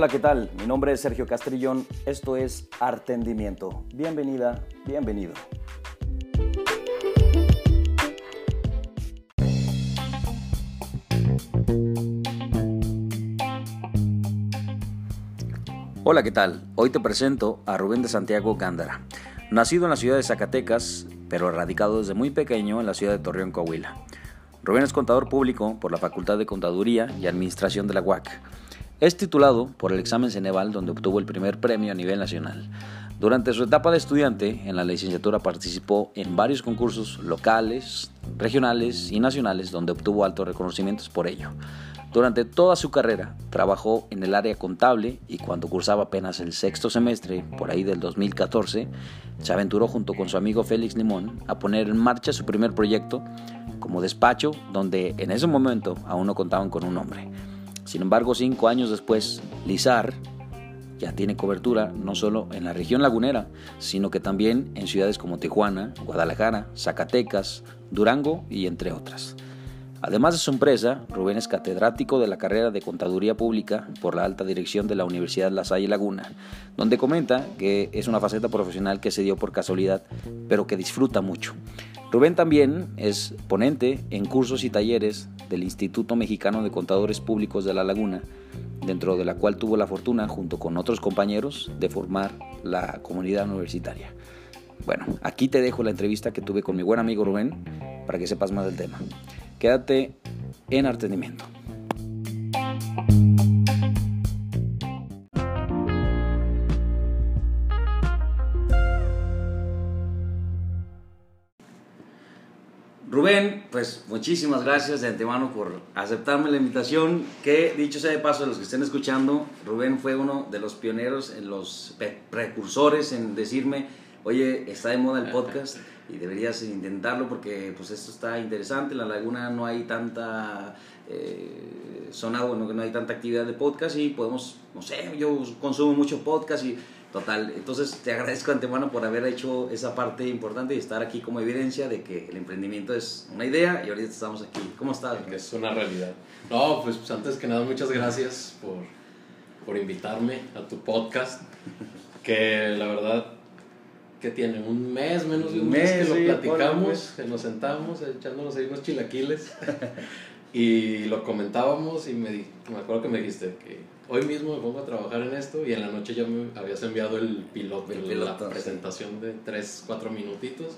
Hola, ¿qué tal? Mi nombre es Sergio Castrillón. Esto es Artendimiento. Bienvenida, bienvenido. Hola, ¿qué tal? Hoy te presento a Rubén de Santiago Gándara. Nacido en la ciudad de Zacatecas, pero radicado desde muy pequeño en la ciudad de Torreón, Coahuila. Rubén es contador público por la Facultad de Contaduría y Administración de la UAC. Es titulado por el examen Ceneval donde obtuvo el primer premio a nivel nacional. Durante su etapa de estudiante en la licenciatura participó en varios concursos locales, regionales y nacionales donde obtuvo altos reconocimientos por ello. Durante toda su carrera trabajó en el área contable y cuando cursaba apenas el sexto semestre, por ahí del 2014, se aventuró junto con su amigo Félix Limón a poner en marcha su primer proyecto como despacho donde en ese momento aún no contaban con un nombre. Sin embargo, cinco años después, Lizar ya tiene cobertura no solo en la región lagunera, sino que también en ciudades como Tijuana, Guadalajara, Zacatecas, Durango y entre otras. Además de su empresa, Rubén es catedrático de la carrera de Contaduría Pública por la alta dirección de la Universidad La Salle Laguna, donde comenta que es una faceta profesional que se dio por casualidad, pero que disfruta mucho. Rubén también es ponente en cursos y talleres del Instituto Mexicano de Contadores Públicos de La Laguna, dentro de la cual tuvo la fortuna, junto con otros compañeros, de formar la comunidad universitaria. Bueno, aquí te dejo la entrevista que tuve con mi buen amigo Rubén para que sepas más del tema. Quédate en Artendimiento. Rubén, pues muchísimas gracias de antemano por aceptarme la invitación. Que dicho sea de paso, a los que estén escuchando, Rubén fue uno de los pioneros, en los precursores en decirme, oye, está de moda el podcast y deberías intentarlo porque pues esto está interesante. En la laguna no hay tanta eh, zona, bueno, que no hay tanta actividad de podcast y podemos, no sé, yo consumo mucho podcast y total. Entonces te agradezco antemano por haber hecho esa parte importante y estar aquí como evidencia de que el emprendimiento es una idea y ahorita estamos aquí. ¿Cómo estás? Que es una realidad. No, pues, pues antes que nada, muchas gracias por, por invitarme a tu podcast. Que la verdad que tiene un mes, menos de un, mes, que lo platicamos, que nos sentamos echándonos ahí unos chilaquiles y lo comentábamos y me, me acuerdo que me dijiste que hoy mismo me pongo a trabajar en esto y en la noche ya me habías enviado el piloto, el la presentación de 3, 4 minutitos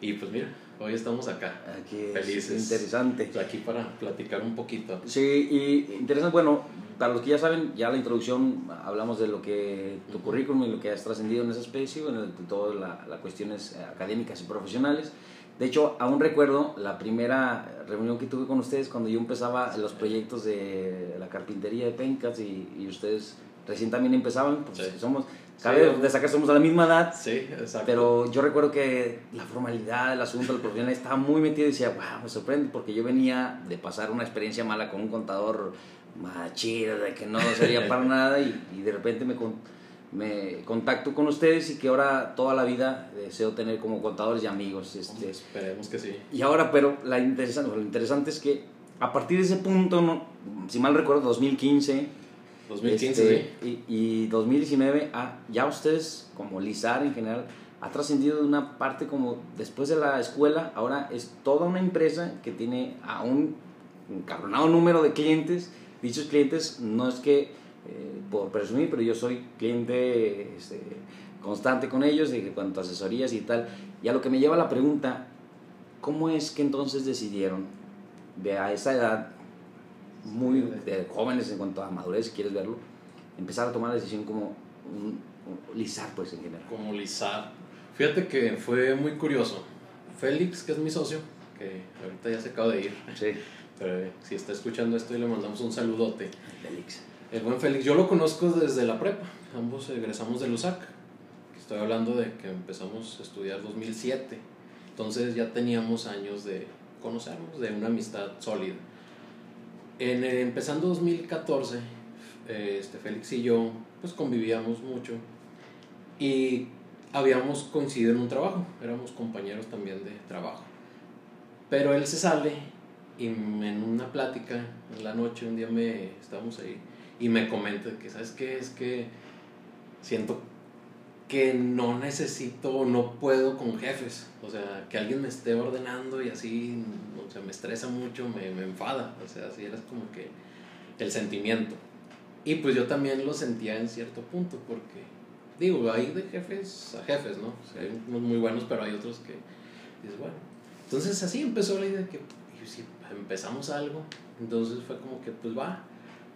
y pues mira, hoy estamos acá, aquí felices. interesante. Pues aquí para platicar un poquito. Sí, y interesante, bueno, para los que ya saben, ya la introducción hablamos de lo que tu currículum y lo que has trascendido en esa especie, bueno, de todas las cuestiones académicas y profesionales. De hecho, aún recuerdo la primera reunión que tuve con ustedes cuando yo empezaba los proyectos de la carpintería de Pencas y, y ustedes recién también empezaban, pues somos, cabe sí, destacar, somos de la misma edad. Sí, exacto. Pero yo recuerdo que la formalidad, el asunto, el profesional estaba muy metido y decía, wow, me sorprende porque yo venía de pasar una experiencia mala con un contador machida, de que no sería para nada y, y, de repente me, me contacto con ustedes y que ahora toda la vida deseo tener como contadores y amigos. Este, Esperemos que sí. Y ahora, pero la interesante, lo interesante es que a partir de ese punto, no, si mal recuerdo, 2015 2015, este, y, 2019, ah, ya ustedes, como Lizar en general, ha trascendido de una parte como después de la escuela, ahora es toda una empresa que tiene a un encabronado número de clientes. Dichos clientes no es que, eh, por presumir, pero yo soy cliente este, constante con ellos, de cuanto a asesorías y tal. Y a lo que me lleva la pregunta, ¿cómo es que entonces decidieron de a esa edad muy de jóvenes en cuanto a madurez, si quieres verlo, empezar a tomar la decisión como un, Lizar, pues en general. Como Lizar. Fíjate que fue muy curioso. Félix, que es mi socio, que ahorita ya se acaba de ir. Sí. Pero si está escuchando esto y le mandamos un saludote. Félix. El buen Félix, yo lo conozco desde la prepa. Ambos egresamos de LUSAC. Estoy hablando de que empezamos a estudiar 2007. Entonces ya teníamos años de conocernos, de una amistad sólida. En, eh, empezando 2014, este, Félix y yo pues convivíamos mucho y habíamos coincidido en un trabajo, éramos compañeros también de trabajo. Pero él se sale y en una plática en la noche, un día me estábamos ahí y me comenta que, ¿sabes qué? Es que siento que no necesito, no puedo con jefes. O sea, que alguien me esté ordenando y así, o sea, me estresa mucho, me, me enfada. O sea, así era como que el sentimiento. Y pues yo también lo sentía en cierto punto, porque, digo, hay de jefes a jefes, ¿no? O sea, hay unos muy buenos, pero hay otros que dices, bueno. Entonces así empezó la idea de que si empezamos algo, entonces fue como que, pues va.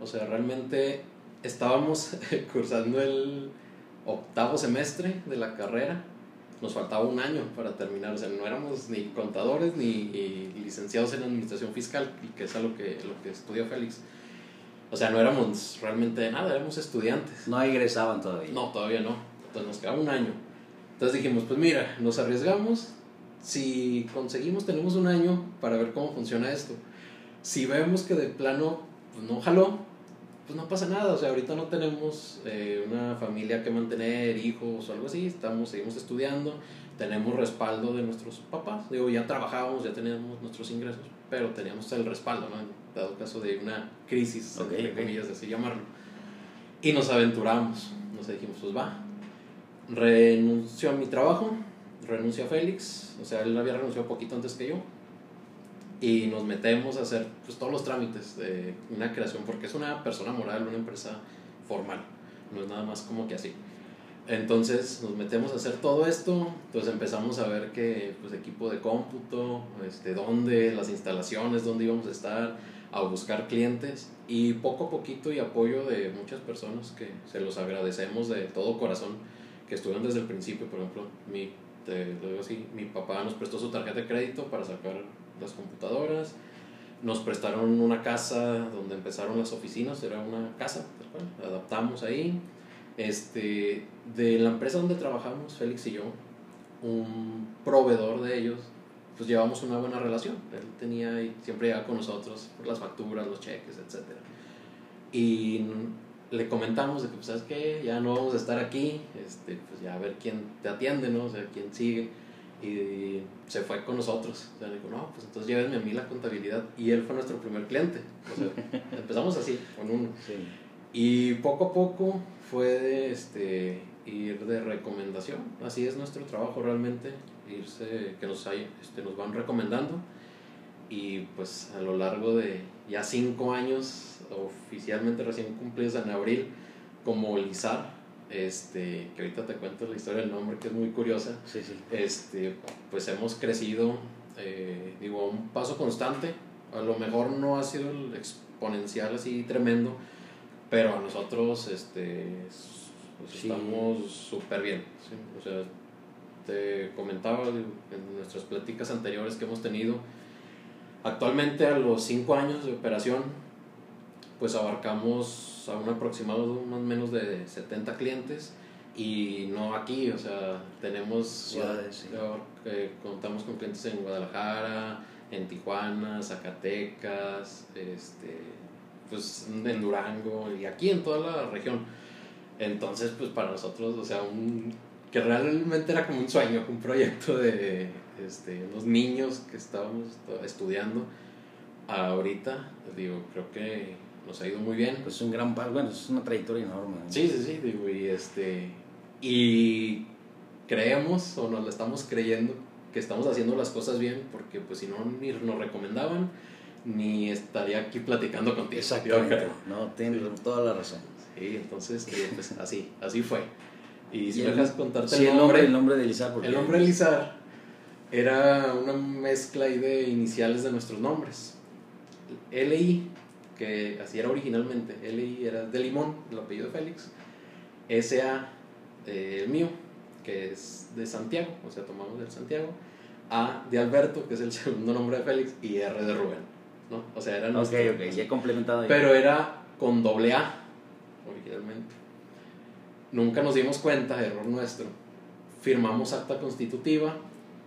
O sea, realmente estábamos cursando el octavo semestre de la carrera, nos faltaba un año para terminar, o sea, no éramos ni contadores ni licenciados en administración fiscal, que es a lo que, lo que estudió Félix. O sea, no éramos realmente de nada, éramos estudiantes. No egresaban todavía. No, todavía no. Entonces nos quedaba un año. Entonces dijimos, pues mira, nos arriesgamos. Si conseguimos, tenemos un año para ver cómo funciona esto. Si vemos que de plano pues, no jaló, pues no pasa nada, o sea, ahorita no tenemos eh, una familia que mantener, hijos o algo así, estamos, seguimos estudiando, tenemos respaldo de nuestros papás, digo, ya trabajábamos, ya teníamos nuestros ingresos, pero teníamos el respaldo, ¿no? Dado caso de una crisis, entre comillas, así llamarlo. Y nos aventuramos, nos dijimos, pues va, renunció a mi trabajo, renunció a Félix, o sea, él había renunciado poquito antes que yo, y nos metemos a hacer pues, todos los trámites de una creación, porque es una persona moral, una empresa formal, no es nada más como que así. Entonces nos metemos a hacer todo esto, entonces empezamos a ver que pues equipo de cómputo, este, dónde, las instalaciones, dónde íbamos a estar, a buscar clientes y poco a poquito y apoyo de muchas personas que se los agradecemos de todo corazón, que estuvieron desde el principio, por ejemplo, mi, te lo digo así, mi papá nos prestó su tarjeta de crédito para sacar las computadoras. Nos prestaron una casa donde empezaron las oficinas, era una casa, adaptamos ahí. Este, de la empresa donde trabajamos, Félix y yo, un proveedor de ellos, pues llevamos una buena relación. Él tenía y siempre llegaba con nosotros por las facturas, los cheques, etc. Y le comentamos de que, pues, ¿sabes qué? Ya no vamos a estar aquí, este, pues ya a ver quién te atiende, ¿no? O sea, quién sigue y se fue con nosotros. O sea, dijo, no, pues entonces llévenme a mí la contabilidad. Y él fue nuestro primer cliente. O sea, empezamos así, con uno. Y poco a poco fue de, este, ir de recomendación. Así es nuestro trabajo realmente, irse, que nos, hay, este, nos van recomendando. Y pues a lo largo de ya cinco años, oficialmente recién cumplidos en abril, como Lizar, este, que ahorita te cuento la historia del nombre, que es muy curiosa, sí, sí. Este, pues hemos crecido, eh, digo, a un paso constante, a lo mejor no ha sido el exponencial así tremendo, pero a nosotros este, pues estamos súper bien, o sea, te comentaba en nuestras pláticas anteriores que hemos tenido, actualmente a los 5 años de operación, pues abarcamos a un aproximado de unos menos de 70 clientes y no aquí, o sea, tenemos ciudades, eh, contamos con clientes en Guadalajara, en Tijuana, Zacatecas, este, pues en Durango y aquí en toda la región. Entonces, pues para nosotros, o sea, un, que realmente era como un sueño, un proyecto de este, unos niños que estábamos estudiando. Ahorita, digo, creo que nos ha ido muy bien. Pues es un gran bueno, es una trayectoria enorme. Sí, sí, sí, digo, y este, y creemos o nos lo estamos creyendo que estamos haciendo las cosas bien porque pues si no ni nos recomendaban ni estaría aquí platicando contigo. Exactamente. No, tienes toda la razón. Sí, entonces pues, así, así fue. Y si me dejas contarte el nombre, el nombre de Lizar. El nombre de Lizar era una mezcla ahí de iniciales de nuestros nombres. LI que así era originalmente. L.I. era de Limón, el apellido de Félix. S.A. Eh, el mío, que es de Santiago, o sea, tomamos del Santiago. A de Alberto, que es el segundo nombre de Félix, y R de Rubén. ¿no? O sea, era nuestro, Ok, ok, ya complementado. Pero era con doble A, originalmente. Nunca nos dimos cuenta, error nuestro. Firmamos acta constitutiva.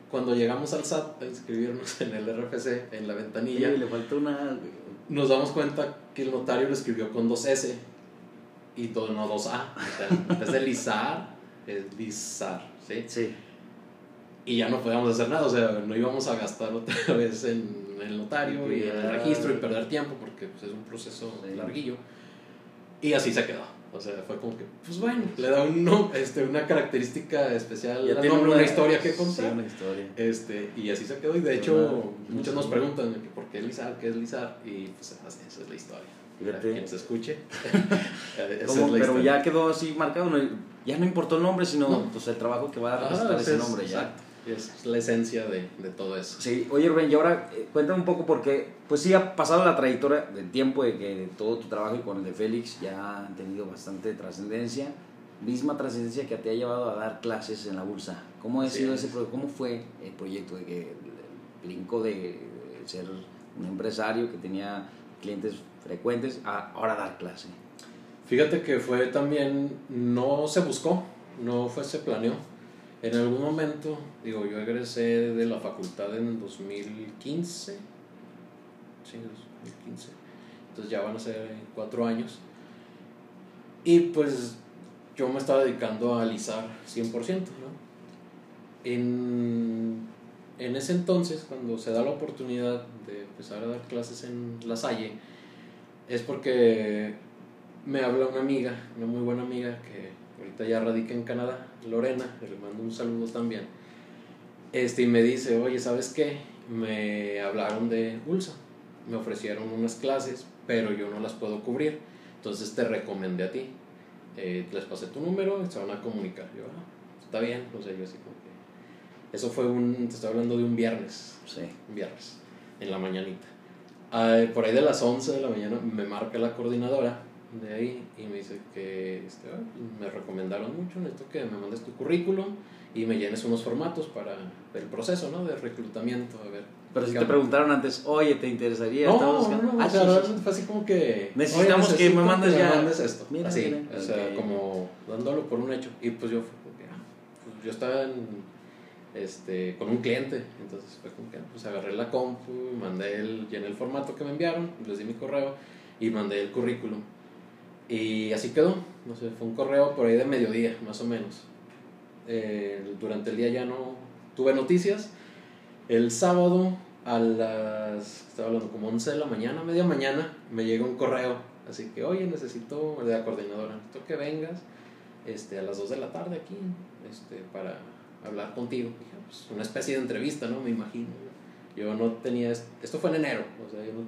Cuando llegamos al SAT a inscribirnos en el RFC, en la ventanilla. le faltó una nos damos cuenta que el notario lo escribió con dos S y no dos A. en vez de lisar, es lisar, ¿sí? Sí. Y ya no podíamos hacer nada, o sea, no íbamos a gastar otra vez en el notario y en el registro y perder tiempo porque pues, es un proceso larguillo. Y así se quedó. O sea, fue como que, pues bueno, le da un, no, este, una característica especial, Ya tiene nombre, una- historia que contar. Sí, una historia. Este, y así se quedó. Y de hecho, muchos no nos preguntan que por qué Lizar, qué es Lizar. Y pues así, esa es la historia. Para quien se escuche. es la pero historia. ya quedó así marcado, ya no importó el nombre, sino No. pues, el trabajo que va a Ah, representar ese es- nombre ya. exacto. Es la esencia de, de todo eso. Sí, oye Rubén, y ahora eh, cuéntame un poco porque, pues sí, ha pasado la trayectoria del tiempo de que todo tu trabajo y con el de Félix ya han tenido bastante trascendencia, misma trascendencia que te ha llevado a dar clases en la bolsa. ¿Cómo ha Así sido es. ese? ¿Cómo fue el proyecto de que el brinco de ser un empresario que tenía clientes frecuentes a ahora dar clase? Fíjate que fue también, no se buscó, no fue, se planeó. En algún momento, digo, yo egresé de la facultad en 2015. Sí, 2015. Entonces ya van a ser cuatro años. Y pues yo me estaba dedicando a alisar 100%, ¿no? En, en ese entonces, cuando se da la oportunidad de empezar a dar clases en La Salle, es porque me habla una amiga, una muy buena amiga que ahorita ya radica en Canadá, Lorena, que le mando un saludo también. Este, y me dice, oye, ¿sabes qué? Me hablaron de ULSA, me ofrecieron unas clases, pero yo no las puedo cubrir, entonces te recomendé a ti. Eh, les pasé tu número, se van a comunicar. Yo, ah, está bien, o sea, yo así como que... Eso fue un, te estoy hablando de un viernes, Sí. un viernes, en la mañanita. Ah, por ahí de las 11 de la mañana me marca la coordinadora de ahí y me dice que este, ah, me recomendaron mucho, necesito que me mandes tu currículum y me llenes unos formatos para el proceso ¿no? de reclutamiento. A ver, Pero si te preguntaron antes, oye, ¿te interesaría? No, no, buscando- no, Ah, o sea, sí, sí, fue así como que... Necesitamos "Oye, que me mandes que ya- mandes esto. Mira, así, mira, o sea, como dándolo por un hecho. Y pues yo ah, pues yo estaba en, este, con un cliente, entonces fue como que, pues agarré la compu, mandé el, llené el formato que me enviaron, les di mi correo y mandé el currículum. Y así quedó, no sé, fue un correo por ahí de mediodía, más o menos. Eh, durante el día ya no tuve noticias. El sábado a las, estaba hablando como 11 de la mañana, media mañana, me llega un correo. Así que, oye, necesito, de la coordinadora, necesito que vengas este, a las 2 de la tarde aquí este, para hablar contigo. Dije, "Ah, pues, una especie de entrevista, ¿no? Me imagino. Yo no tenía, esto fue en enero, o sea, yo no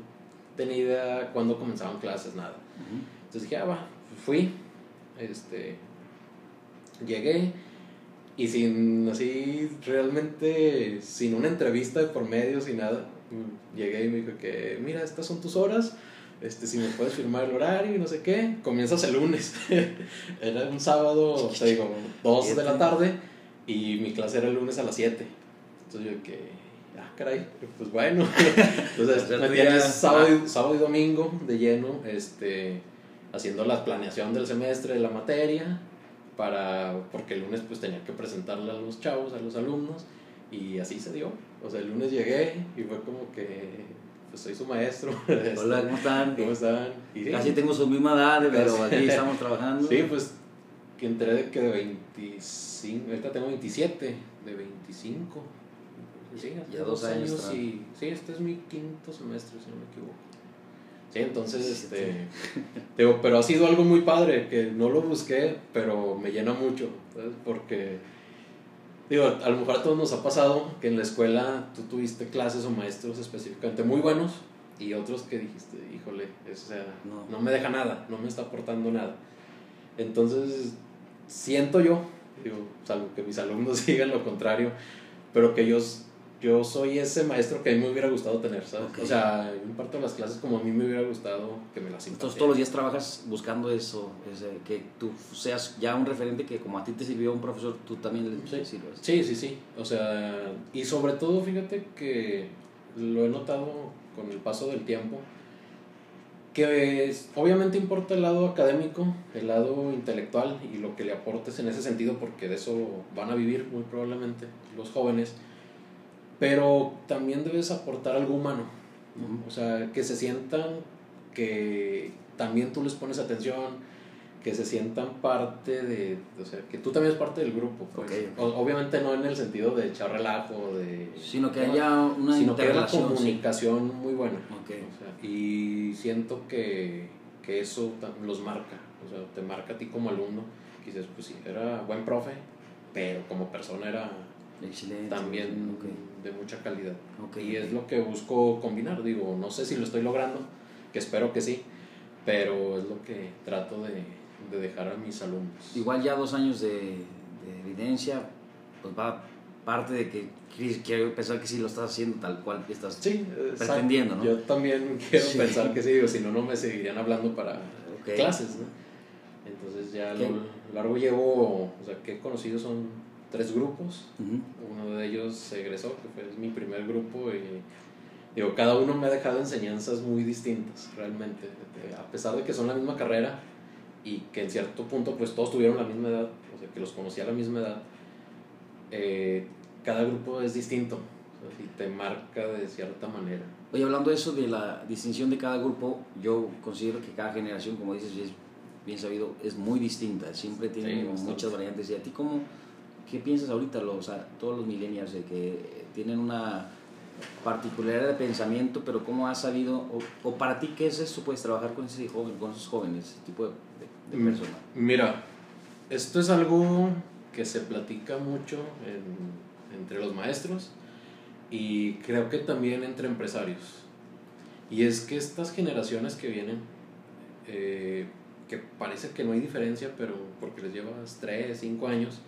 tenía idea cuándo comenzaban clases, nada. Ujú. Entonces dije, ah, va, fui, este, llegué y sin, así, realmente, sin una entrevista de por medio, sin nada, mm, llegué y me dijo que, mira, estas son tus horas, este, si me puedes firmar el horario y no sé qué, comienzas el lunes. era un sábado, o sea, digo, 2 de la tarde y mi clase era el lunes a las 7. Entonces yo que, ah, caray, pues bueno. Entonces me tienes sábado, y, sábado y domingo de lleno, este, haciendo la planeación del semestre de la materia, para, porque el lunes pues tenía que presentarle a los chavos, a los alumnos, y así se dio. O sea, el lunes llegué y fue como que, pues soy su maestro. Hola, ¿cómo están? ¿Cómo están? Y sí, Casi tengo su misma edad, pero aquí estamos trabajando. Sí, pues que entré de que de 25, ahorita tengo 27, de 25. Sí, Ya dos años tra- y sí, este es mi quinto semestre, si no me equivoco. Sí, entonces, este, digo, pero ha sido algo muy padre, que no lo busqué, pero me llena mucho, ¿sabes? Porque, digo, a lo mejor a todos nos ha pasado que en la escuela tú tuviste clases o maestros específicamente muy buenos y otros que dijiste, híjole, es- o sea, No. no me deja nada, no me está aportando nada. Entonces, siento yo, digo, salvo que mis alumnos digan lo contrario, pero que yo, yo soy ese maestro que a mí me hubiera gustado tener, ¿sabes? Ok. O sea, yo imparto las clases como a mí me hubiera gustado que me las Entonces impartieran. todos los días trabajas buscando eso, ese, que tú seas ya un referente que como a ti te sirvió un profesor, tú también le Sí. sirves. Sí, sí, sí. O sea, y sobre todo, fíjate que lo he notado con el paso del tiempo, que es- obviamente importa el lado académico, el lado intelectual y lo que le aportes en ese sentido, porque de eso van a vivir muy probablemente los jóvenes, pero también debes aportar algo humano, ¿no? O sea, que se sientan que también tú les pones atención, que se sientan parte de, o sea, que tú también es parte del grupo, pues. Ok, ok. O- obviamente no en el sentido de echar relajo, de... Sino que haya una sino que haya una interrelación. sí. comunicación muy buena. Ok. O sea, y siento que, porque eso los marca, o sea, te marca a ti como alumno, que dices, pues sí, era buen profe, pero como persona era también de mucha calidad. y es lo que busco combinar, digo, no sé si lo estoy logrando, que espero que sí, pero es lo que trato de, de dejar a mis alumnos. Igual ya dos años de, de evidencia, pues va parte de que quiero pensar que sí lo estás haciendo tal cual que estás pretendiendo, ¿no? Yo también quiero pensar que sí, digo, si no, no me seguirían hablando para clases, ¿no? Entonces ya lo largo llevo, o sea, que he conocido son tres grupos, uno de ellos se egresó, que fue mi primer grupo y digo, cada uno me ha dejado enseñanzas muy distintas, realmente, a pesar de que son la misma carrera y que en cierto punto pues todos tuvieron la misma edad, o sea, que los conocí a la misma edad, eh, cada grupo es distinto y te marca de cierta manera. Oye, hablando de eso, de la distinción de cada grupo, yo considero que cada generación, como dices, es bien sabido, es muy distinta, siempre tiene muchas variantes. ¿Y a ti cómo, qué piensas ahorita, los, o sea, todos los millennials, de que tienen una particularidad de pensamiento, pero cómo has sabido, o, para ti, ¿qué es eso? Puedes trabajar con, ese joven, con esos jóvenes, ese tipo de, de, mm, personas. Mira, esto es algo que se platica mucho entre los maestros y creo que también entre empresarios. Y es que estas generaciones que vienen, eh, que parece que no hay diferencia, pero porque les llevas 3, 5 años,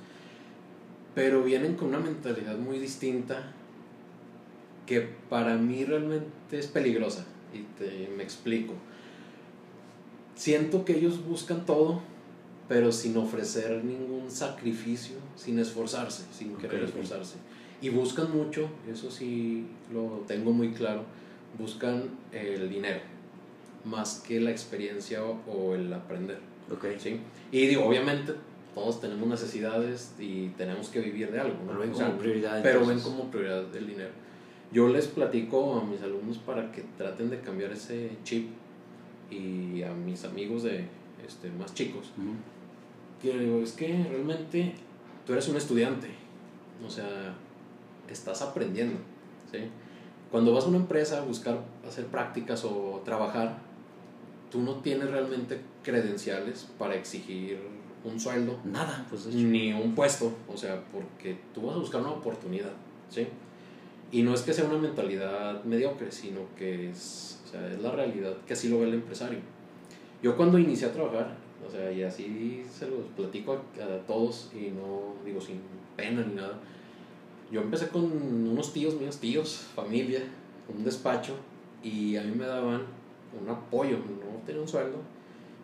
pero vienen con una mentalidad muy distinta que para mí realmente es peligrosa. Y te, me explico. Siento que ellos buscan todo pero sin ofrecer ningún sacrificio, sin esforzarse, sin querer esforzarse. Y buscan mucho, eso sí lo tengo muy claro, buscan el dinero más que la experiencia o, el aprender. Okay. ¿sí? Y digo, obviamente todos tenemos necesidades y tenemos que vivir de algo, ¿no? ven como prioridad, pero ven como prioridad el dinero. Yo les platico a mis alumnos para que traten de cambiar ese chip y a mis amigos de este, más chicos, que digo, es que realmente tú eres un estudiante, o sea, estás aprendiendo, ¿sí? Cuando vas a una empresa a buscar hacer prácticas o trabajar, tú no tienes realmente credenciales para exigir un sueldo. Nada, pues Ni un puesto, o sea, porque tú vas a buscar una oportunidad, ¿sí? Y no es que sea una mentalidad mediocre, sino que es, o sea, es la realidad que así lo ve el empresario. Yo cuando inicié a trabajar, o sea, y así se los platico a, todos y no digo sin pena ni nada. Yo empecé con unos tíos míos, tíos, familia, un despacho y a mí me daban un apoyo, no tenía un sueldo.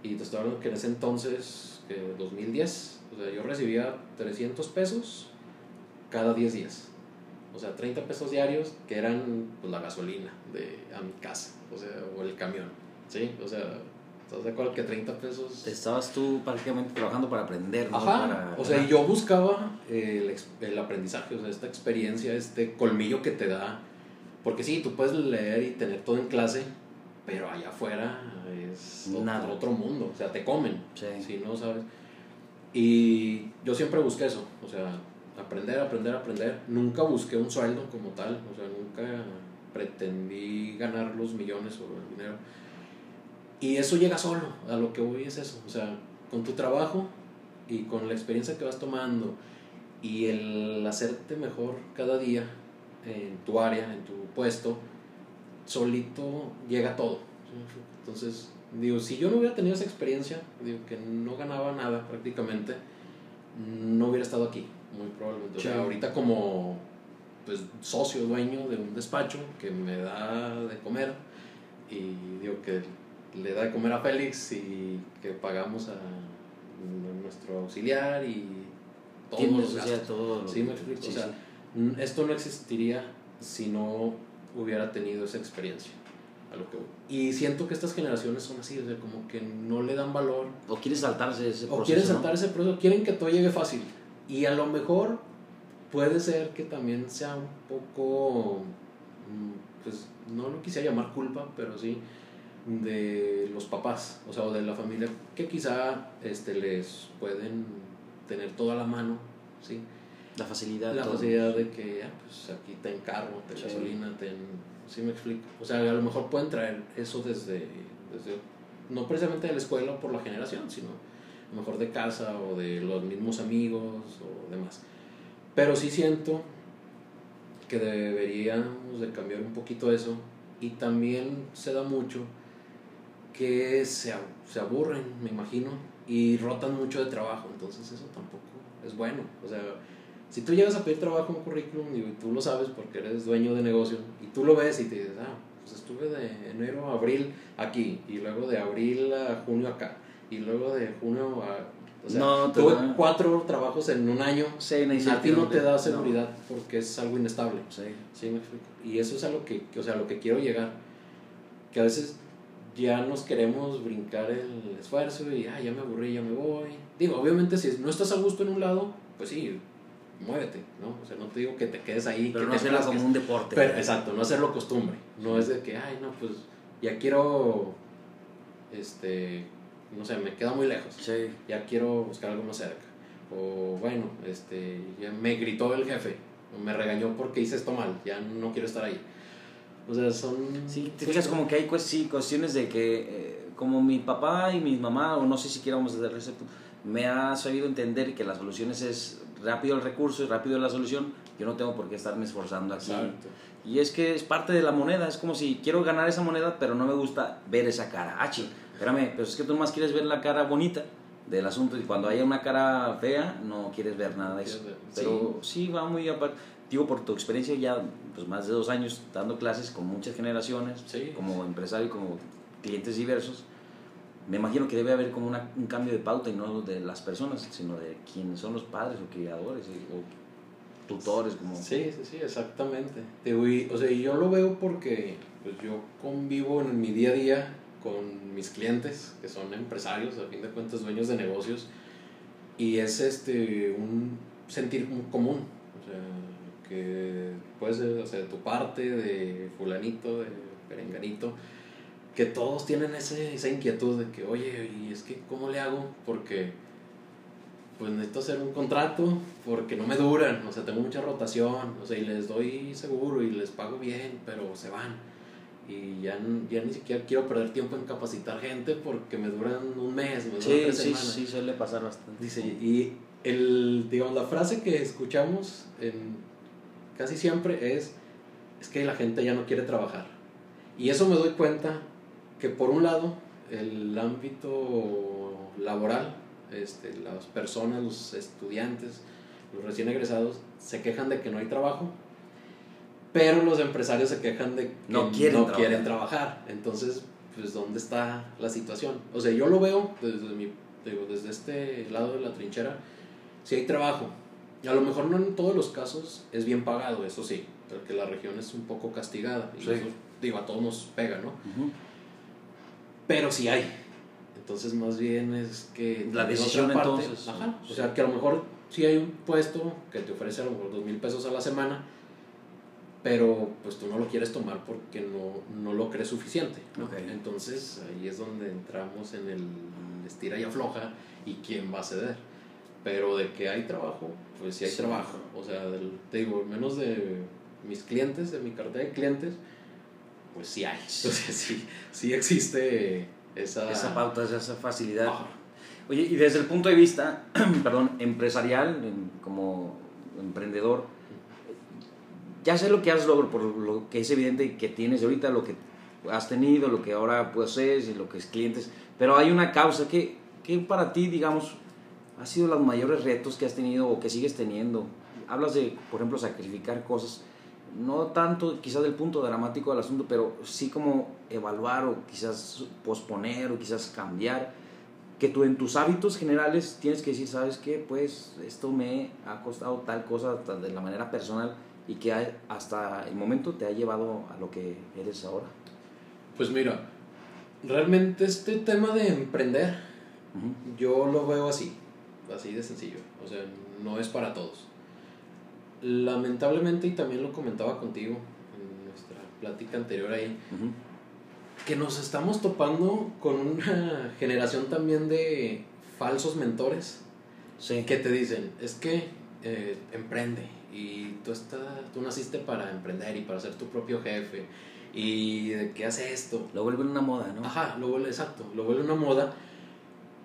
Y te estoy hablando que en ese entonces, 2010, o sea, yo recibía 300 pesos cada 10 días. O sea, 30 pesos diarios que eran pues, la gasolina de, a mi casa, o sea, o el camión, ¿sí? O sea, ¿Estás de acuerdo que 30 pesos? Estabas tú prácticamente trabajando para aprender, ¿no? Ajá. o sea, yo buscaba el, el, aprendizaje, o sea, esta experiencia, este colmillo que te da. Porque sí, tú puedes leer y tener todo en clase, pero allá afuera es Otro, otro mundo. O sea, te comen. Sí. Si no sabes. Y yo siempre busqué eso, o sea, aprender, aprender, aprender. Nunca busqué un sueldo como tal, o sea, nunca pretendí ganar los millones o el dinero y eso llega solo, a lo que voy es eso, o sea, con tu trabajo y con la experiencia que vas tomando y el hacerte mejor cada día en tu área, en tu puesto, solito llega todo. Entonces, digo, si yo no hubiera tenido esa experiencia, digo que no ganaba nada prácticamente, no hubiera estado aquí, muy probablemente. O sea, ahorita como pues, socio, dueño de un despacho que me da de comer y digo que le da de comer a Félix y que pagamos a nuestro auxiliar y todos los Todo sí, me explico. o sea, esto no existiría si no hubiera tenido esa experiencia. A lo que y siento que estas generaciones son así, o sea, como que no le dan valor. O quieren saltarse ese proceso. O quieren saltar ese proceso, quieren que todo llegue fácil. Y a lo mejor puede ser que también sea un poco, mm, pues no lo quisiera llamar culpa, pero sí, de los papás, o sea, o de la familia, que quizá este, les pueden tener toda la mano, ¿sí? La facilidad. La facilidad de que, ah, pues aquí te encargo, te gasolina, te... ¿Sí me explico? O sea, a lo mejor pueden traer eso desde, desde no precisamente de la escuela o por la generación, sino a lo mejor de casa o de los mismos amigos o demás. Pero sí siento que deberíamos de cambiar un poquito eso y también se da mucho que se, se aburren, me imagino, y rotan mucho de trabajo, entonces eso tampoco es bueno. O sea, si tú llegas a pedir trabajo en un currículum y tú lo sabes porque eres dueño de negocio y tú lo ves y te dices, ah, pues estuve de enero a abril aquí y luego de abril a junio acá y luego de junio a... O sea, No, tuve da- cuatro trabajos en un año. Sí, A ti no te da seguridad porque es algo inestable. Sí. Sí, me explico. Y eso es a lo que, que, o sea, a lo que quiero llegar. Que a veces ya nos queremos brincar el esfuerzo y, ah, ya me aburrí, ya me voy. Digo, obviamente si no estás a gusto en un lado, pues sí, muévete, ¿no? O sea, no te digo que te quedes ahí. Pero que no te hacerlo como un deporte. Pero, exacto, no hacerlo costumbre. No es de que, ay, no, pues ya quiero, este, no sé, me queda muy lejos Sí. ya quiero buscar algo más cerca. O bueno, este, ya me gritó el jefe, o me regañó porque hice esto mal, ya no quiero estar ahí. O sea, son... Sí, te fijas como que hay pues, sí, cuestiones de que, eh, como mi papá y mi mamá, o no sé si quieramos desde el recepto, me ha sabido entender que las soluciones es rápido el recurso y rápido la solución, yo no tengo por qué estarme esforzando aquí. Exacto. Y es que es parte de la moneda, es como si quiero ganar esa moneda, pero no me gusta ver esa cara. Ah, ching, espérame, pero es que tú nomás quieres ver la cara bonita del asunto y cuando haya una cara fea no quieres ver nada de eso. Pero sí, va muy aparte. Digo, por tu experiencia ya pues, más de dos años dando clases con muchas generaciones, Sí. como empresario y como clientes diversos, me imagino que debe haber como una- un cambio de pauta y no de las personas, sino de quienes son los padres o criadores y- o tutores. Como... Sí, sí, sí, exactamente. Digo, y, o sea, yo lo veo porque pues, yo convivo en mi día a día con mis clientes, que son empresarios, a fin de cuentas dueños de negocios, y es este un sentir común, o sea, que puede ser o sea, de tu parte, de fulanito, de perenganito, que todos tienen ese, esa inquietud de que, oye, y es que, ¿cómo le hago? Porque pues necesito hacer un contrato porque no me duran, o sea, tengo mucha rotación, o sea, y les doy seguro y les pago bien, pero se van. Y ya, ya ni siquiera quiero perder tiempo en capacitar gente porque me duran un mes, me duran Sí, tres sí, semanas. sí, suele pasar bastante. Dice, y el, digamos, la frase que escuchamos en, casi siempre es, es que la gente ya no quiere trabajar. Y eso me doy cuenta que por un lado, el ámbito laboral, este, las personas, los estudiantes, los recién egresados, se quejan de que no hay trabajo, pero los empresarios se quejan de que No quieren no trabajar. quieren trabajar. Entonces, pues, ¿dónde está la situación? O sea, yo lo veo desde, mi, digo, desde este lado de la trinchera, si hay trabajo. Y a lo mejor no en todos los casos es bien pagado, eso sí, porque la región es un poco castigada. Y Sí. eso, digo, a todos nos pega, ¿no? Pero sí hay. Entonces, más bien es que. La decisión, otra parte- entonces. Ajá. O sea, que a lo mejor sí hay un puesto que te ofrece a lo mejor dos mil pesos a la semana, pero pues tú no lo quieres tomar porque no, no lo crees suficiente. ¿no? Ok. Entonces, ahí es donde entramos en el estira y afloja y quién va a ceder. Pero de que hay trabajo, pues sí hay Sí. trabajo. O sea, del- te digo, menos de mis clientes, de mi cartera de clientes, pues sí hay. Entonces, sí, sí existe esa, Esa pauta, esa facilidad. Oye, y desde el punto de vista, perdón, empresarial, como emprendedor, ya sé lo que has logrado, por lo que es evidente que tienes ahorita, lo que has tenido, lo que ahora posees y lo que es clientes, pero hay una causa que, que para ti, digamos, ha sido los mayores retos que has tenido o que sigues teniendo. Hablas de, por ejemplo, sacrificar cosas, no tanto quizás del punto dramático del asunto, pero sí como evaluar o quizás posponer o quizás cambiar que tú en tus hábitos generales tienes que decir, ¿sabes qué? Pues esto me ha costado tal cosa de la manera personal y que ha- hasta el momento te ha llevado a lo que eres ahora. Pues mira, realmente este tema de emprender, yo lo veo así, así de sencillo. O sea, no es para todos. Lamentablemente, y también lo comentaba contigo en nuestra plática anterior ahí, que nos estamos topando con una generación también de falsos mentores Sí. que te dicen, es que eh, emprende y tú, está, tú naciste para emprender y para ser tu propio jefe y de qué hace esto. Lo vuelve una moda, ¿no? Ajá, lo vuelve, exacto, lo vuelve una moda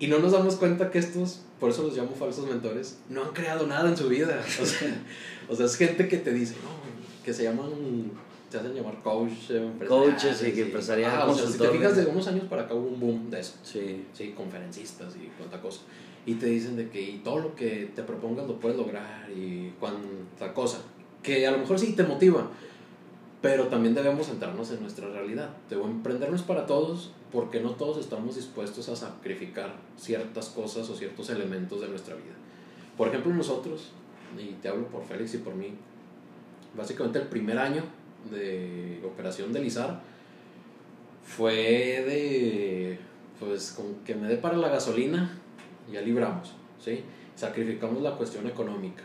y no nos damos cuenta que estos, por eso los llamo falsos mentores, no han creado nada en su vida. O sea, o sea es gente que te dice, no, que se llaman, se hacen llamar coach, coaches y que empresarial. Ah, o sea, si te fijas de unos años para acá hubo un boom de eso. Sí. Sí, conferencistas y cuánta cosa. Y te dicen de que y todo lo que te propongas lo puedes lograr y cuánta cosa. Que a lo mejor sí te motiva, pero también debemos centrarnos en nuestra realidad. Debo emprendernos para todos, porque no todos estamos dispuestos a sacrificar ciertas cosas o ciertos elementos de nuestra vida. Por ejemplo, nosotros, y te hablo por Félix y por mí, básicamente el primer año de operación de Lizar fue de, pues, con que me dé para la gasolina, ya libramos, ¿sí? Sacrificamos la cuestión económica,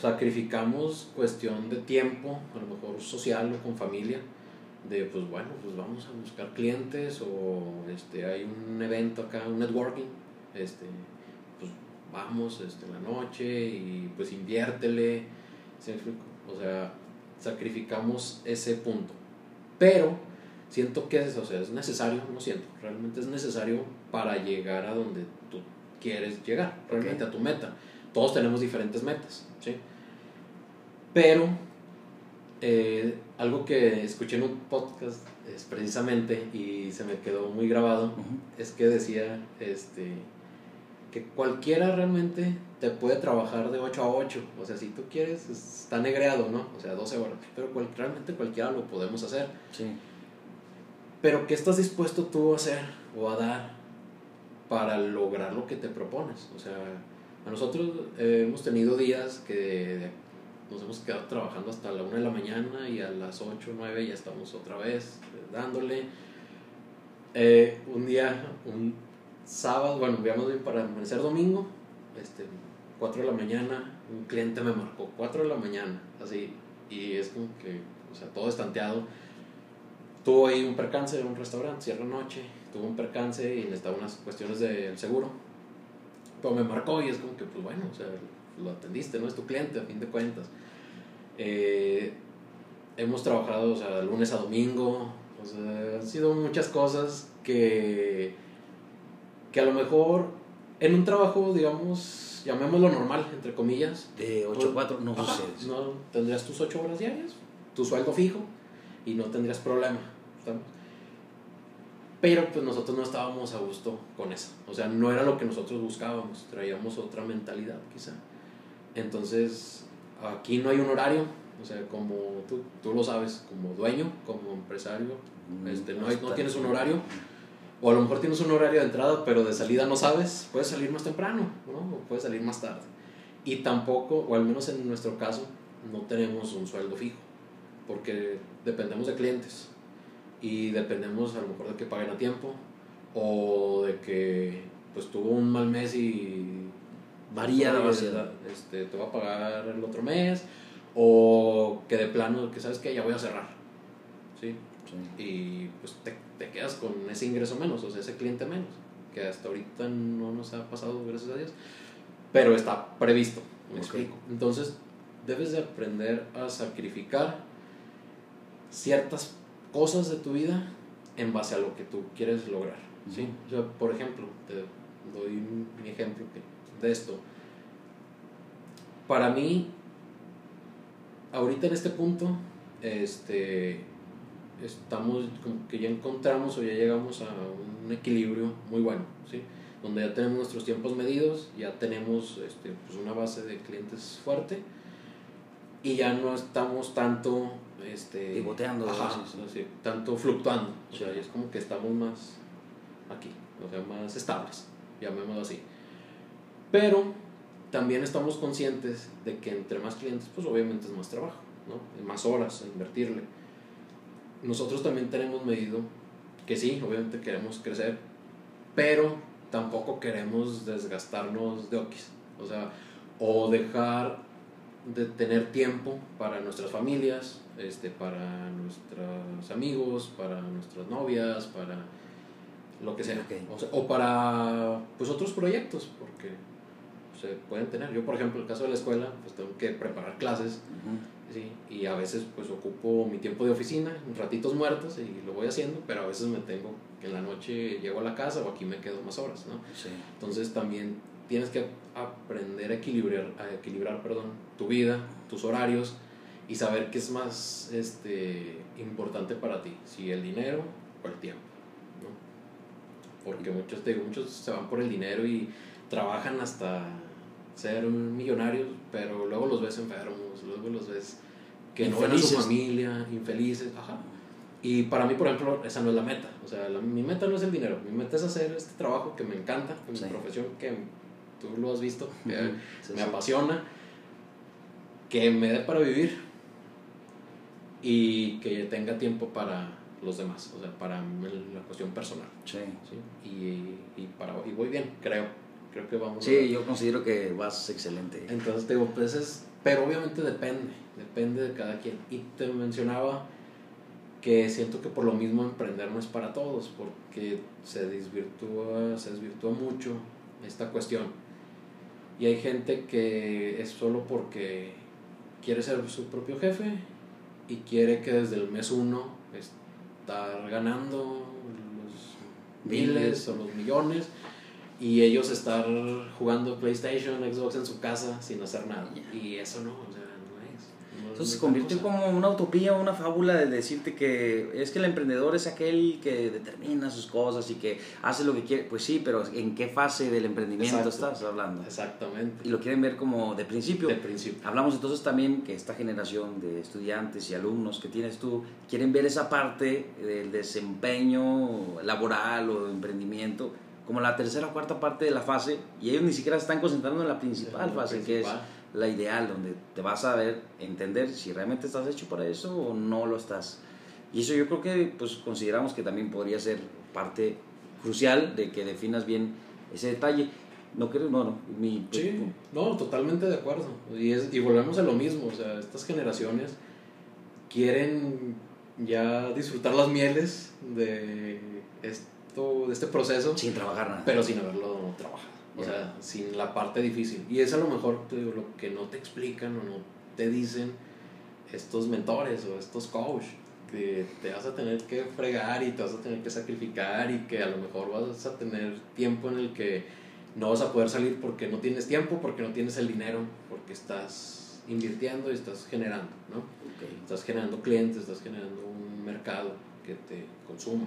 sacrificamos cuestión de tiempo, a lo mejor social o con familia, de pues bueno, pues vamos a buscar clientes o este, hay un evento acá, un networking, este, pues vamos este, en la noche y pues inviértele, O sea, sacrificamos ese punto. Pero siento que es, o sea, es necesario, no siento, realmente es necesario para llegar a donde tú quieres llegar, realmente a tu meta. Todos tenemos diferentes metas, ¿sí? Pero eh, algo que escuché en un podcast es precisamente y se me quedó muy grabado es que decía este que cualquiera realmente te puede trabajar de 8 a 8 o sea si tú quieres está negreado no o sea 12 horas. Pero realmente cualquiera lo podemos hacer. Sí. pero qué estás dispuesto tú a hacer o a dar para lograr lo que te propones o sea nosotros eh, hemos tenido días que nos hemos quedado trabajando hasta la 1 de la mañana y a las 8 o 9 ya estamos otra vez eh, dándole. Eh, un día, un sábado, bueno, veamos bien para amanecer domingo, este, 4 de la mañana, un cliente me marcó, 4 de la mañana, así, y es como que, o sea, todo estanteado. Tuvo ahí un percance en un restaurante, cierra noche, tuvo un percance y necesitaba unas cuestiones del seguro. Pero me marcó y es como que, pues bueno, o sea, lo atendiste, ¿no? Es tu cliente a fin de cuentas. Eh, hemos trabajado, o sea, lunes a domingo, o sea, han sido muchas cosas que, que a lo mejor en un trabajo, digamos, llamémoslo normal, entre comillas. De 8 a 4, no No, tendrías tus 8 horas diarias, tu sueldo fijo, y no tendrías problema. Pero pues nosotros no estábamos a gusto con eso. O sea, no era lo que nosotros buscábamos, traíamos otra mentalidad quizá. Entonces, aquí no hay un horario, o sea, como tú, tú lo sabes, como dueño, como empresario, mm, este, no, hay, no tienes un horario. O a lo mejor tienes un horario de entrada, pero de salida no sabes. Puedes salir más temprano, ¿no? O puedes salir más tarde. Y tampoco, o al menos en nuestro caso, no tenemos un sueldo fijo. Porque dependemos de clientes. Y dependemos a lo mejor de que paguen a tiempo. O de que pues tuvo un mal mes y varía la este, te va a pagar el otro mes o que de plano que sabes que ya voy a cerrar ¿sí? y pues te, te, quedas con ese ingreso menos o sea ese cliente menos que hasta ahorita no nos ha pasado gracias a Dios pero está previsto me explico entonces debes de aprender a sacrificar ciertas cosas de tu vida en base a lo que tú quieres lograr ¿sí? Yo, por ejemplo te doy mi ejemplo de esto. Para mí, ahorita en este punto, este, estamos como que ya encontramos o ya llegamos a un equilibrio muy bueno, ¿sí? donde ya tenemos nuestros tiempos medidos, ya tenemos este, pues una base de clientes fuerte y ya no estamos tanto este, pivoteando, tanto fluctuando, o sea, es como que estamos más aquí, o sea, más estables, llamémoslo así. Pero también estamos conscientes de que entre más clientes, pues obviamente es más trabajo, ¿no? más horas a invertirle. Nosotros también tenemos medido que sí, obviamente queremos crecer, pero tampoco queremos desgastarnos de okis. O sea, o dejar de tener tiempo para nuestras familias, este, para nuestros amigos, para nuestras novias, para lo que sea. O, sea, o para pues otros proyectos, porque se pueden tener. Yo, por ejemplo, el caso de la escuela, pues tengo que preparar clases. ¿sí? Y a veces pues ocupo mi tiempo de oficina, ratitos muertos y lo voy haciendo, pero a veces me tengo que en la noche llego a la casa o aquí me quedo más horas, ¿no? Sí. Entonces también tienes que aprender a equilibrar, a equilibrar perdón, tu vida, tus horarios y saber qué es más este, importante para ti, si el dinero o el tiempo, ¿no? Porque muchos, te digo, muchos se van por el dinero y trabajan hasta ser millonarios, pero luego los ves enfermos, luego los ves que no ven a su familia, infelices, ajá. Y para mí, por ejemplo, esa no es la meta. O sea, mi meta no es el dinero. Mi meta es hacer este trabajo que me encanta, mi profesión que tú lo has visto, que me apasiona, que me dé para vivir y que tenga tiempo para los demás, o sea, para la cuestión personal. Sí. ¿sí? Y, y, para, y voy bien, creo. Creo que vamos. Sí, yo considero que vas excelente. Entonces, digo, pues es. Pero obviamente depende, depende de cada quien. Y te mencionaba que siento que por lo mismo emprender no es para todos, porque se desvirtúa, se desvirtúa mucho esta cuestión. Y hay gente que es solo porque quiere ser su propio jefe y quiere que desde el mes uno estar ganando los miles o los millones y ellos estar jugando PlayStation, Xbox en su casa sin hacer nada. Y eso no. Entonces se convirtió como una utopía, una fábula de decirte que es que el emprendedor es aquel que determina sus cosas y que hace lo que quiere. Pues sí, pero ¿en qué fase del emprendimiento estás hablando? Exactamente. Y lo quieren ver como de principio. De principio. Hablamos entonces también que esta generación de estudiantes y alumnos que tienes tú quieren ver esa parte del desempeño laboral o de emprendimiento como la tercera o cuarta parte de la fase y ellos ni siquiera están concentrando en la principal fase, que es la ideal, donde te vas a ver, entender si realmente estás hecho para eso o no lo estás. Y eso yo creo que pues consideramos que también podría ser parte crucial de que definas bien ese detalle. ¿No crees? No, no. Mi, pues, sí, no, totalmente de acuerdo. Y, es, y volvemos a lo mismo, o sea, estas generaciones quieren ya disfrutar las mieles de de este proceso. Sin trabajar nada. Pero sin haberlo trabajado. O sea, sin la parte difícil. Y es a lo mejor lo que no te explican o no te dicen estos mentores o estos coaches que te vas a tener que fregar y te vas a tener que sacrificar y que a lo mejor vas a tener tiempo en el que no vas a poder salir porque no tienes tiempo, porque no tienes el dinero, porque estás invirtiendo y estás generando, ¿no? Estás generando clientes, estás generando un mercado que te consuma.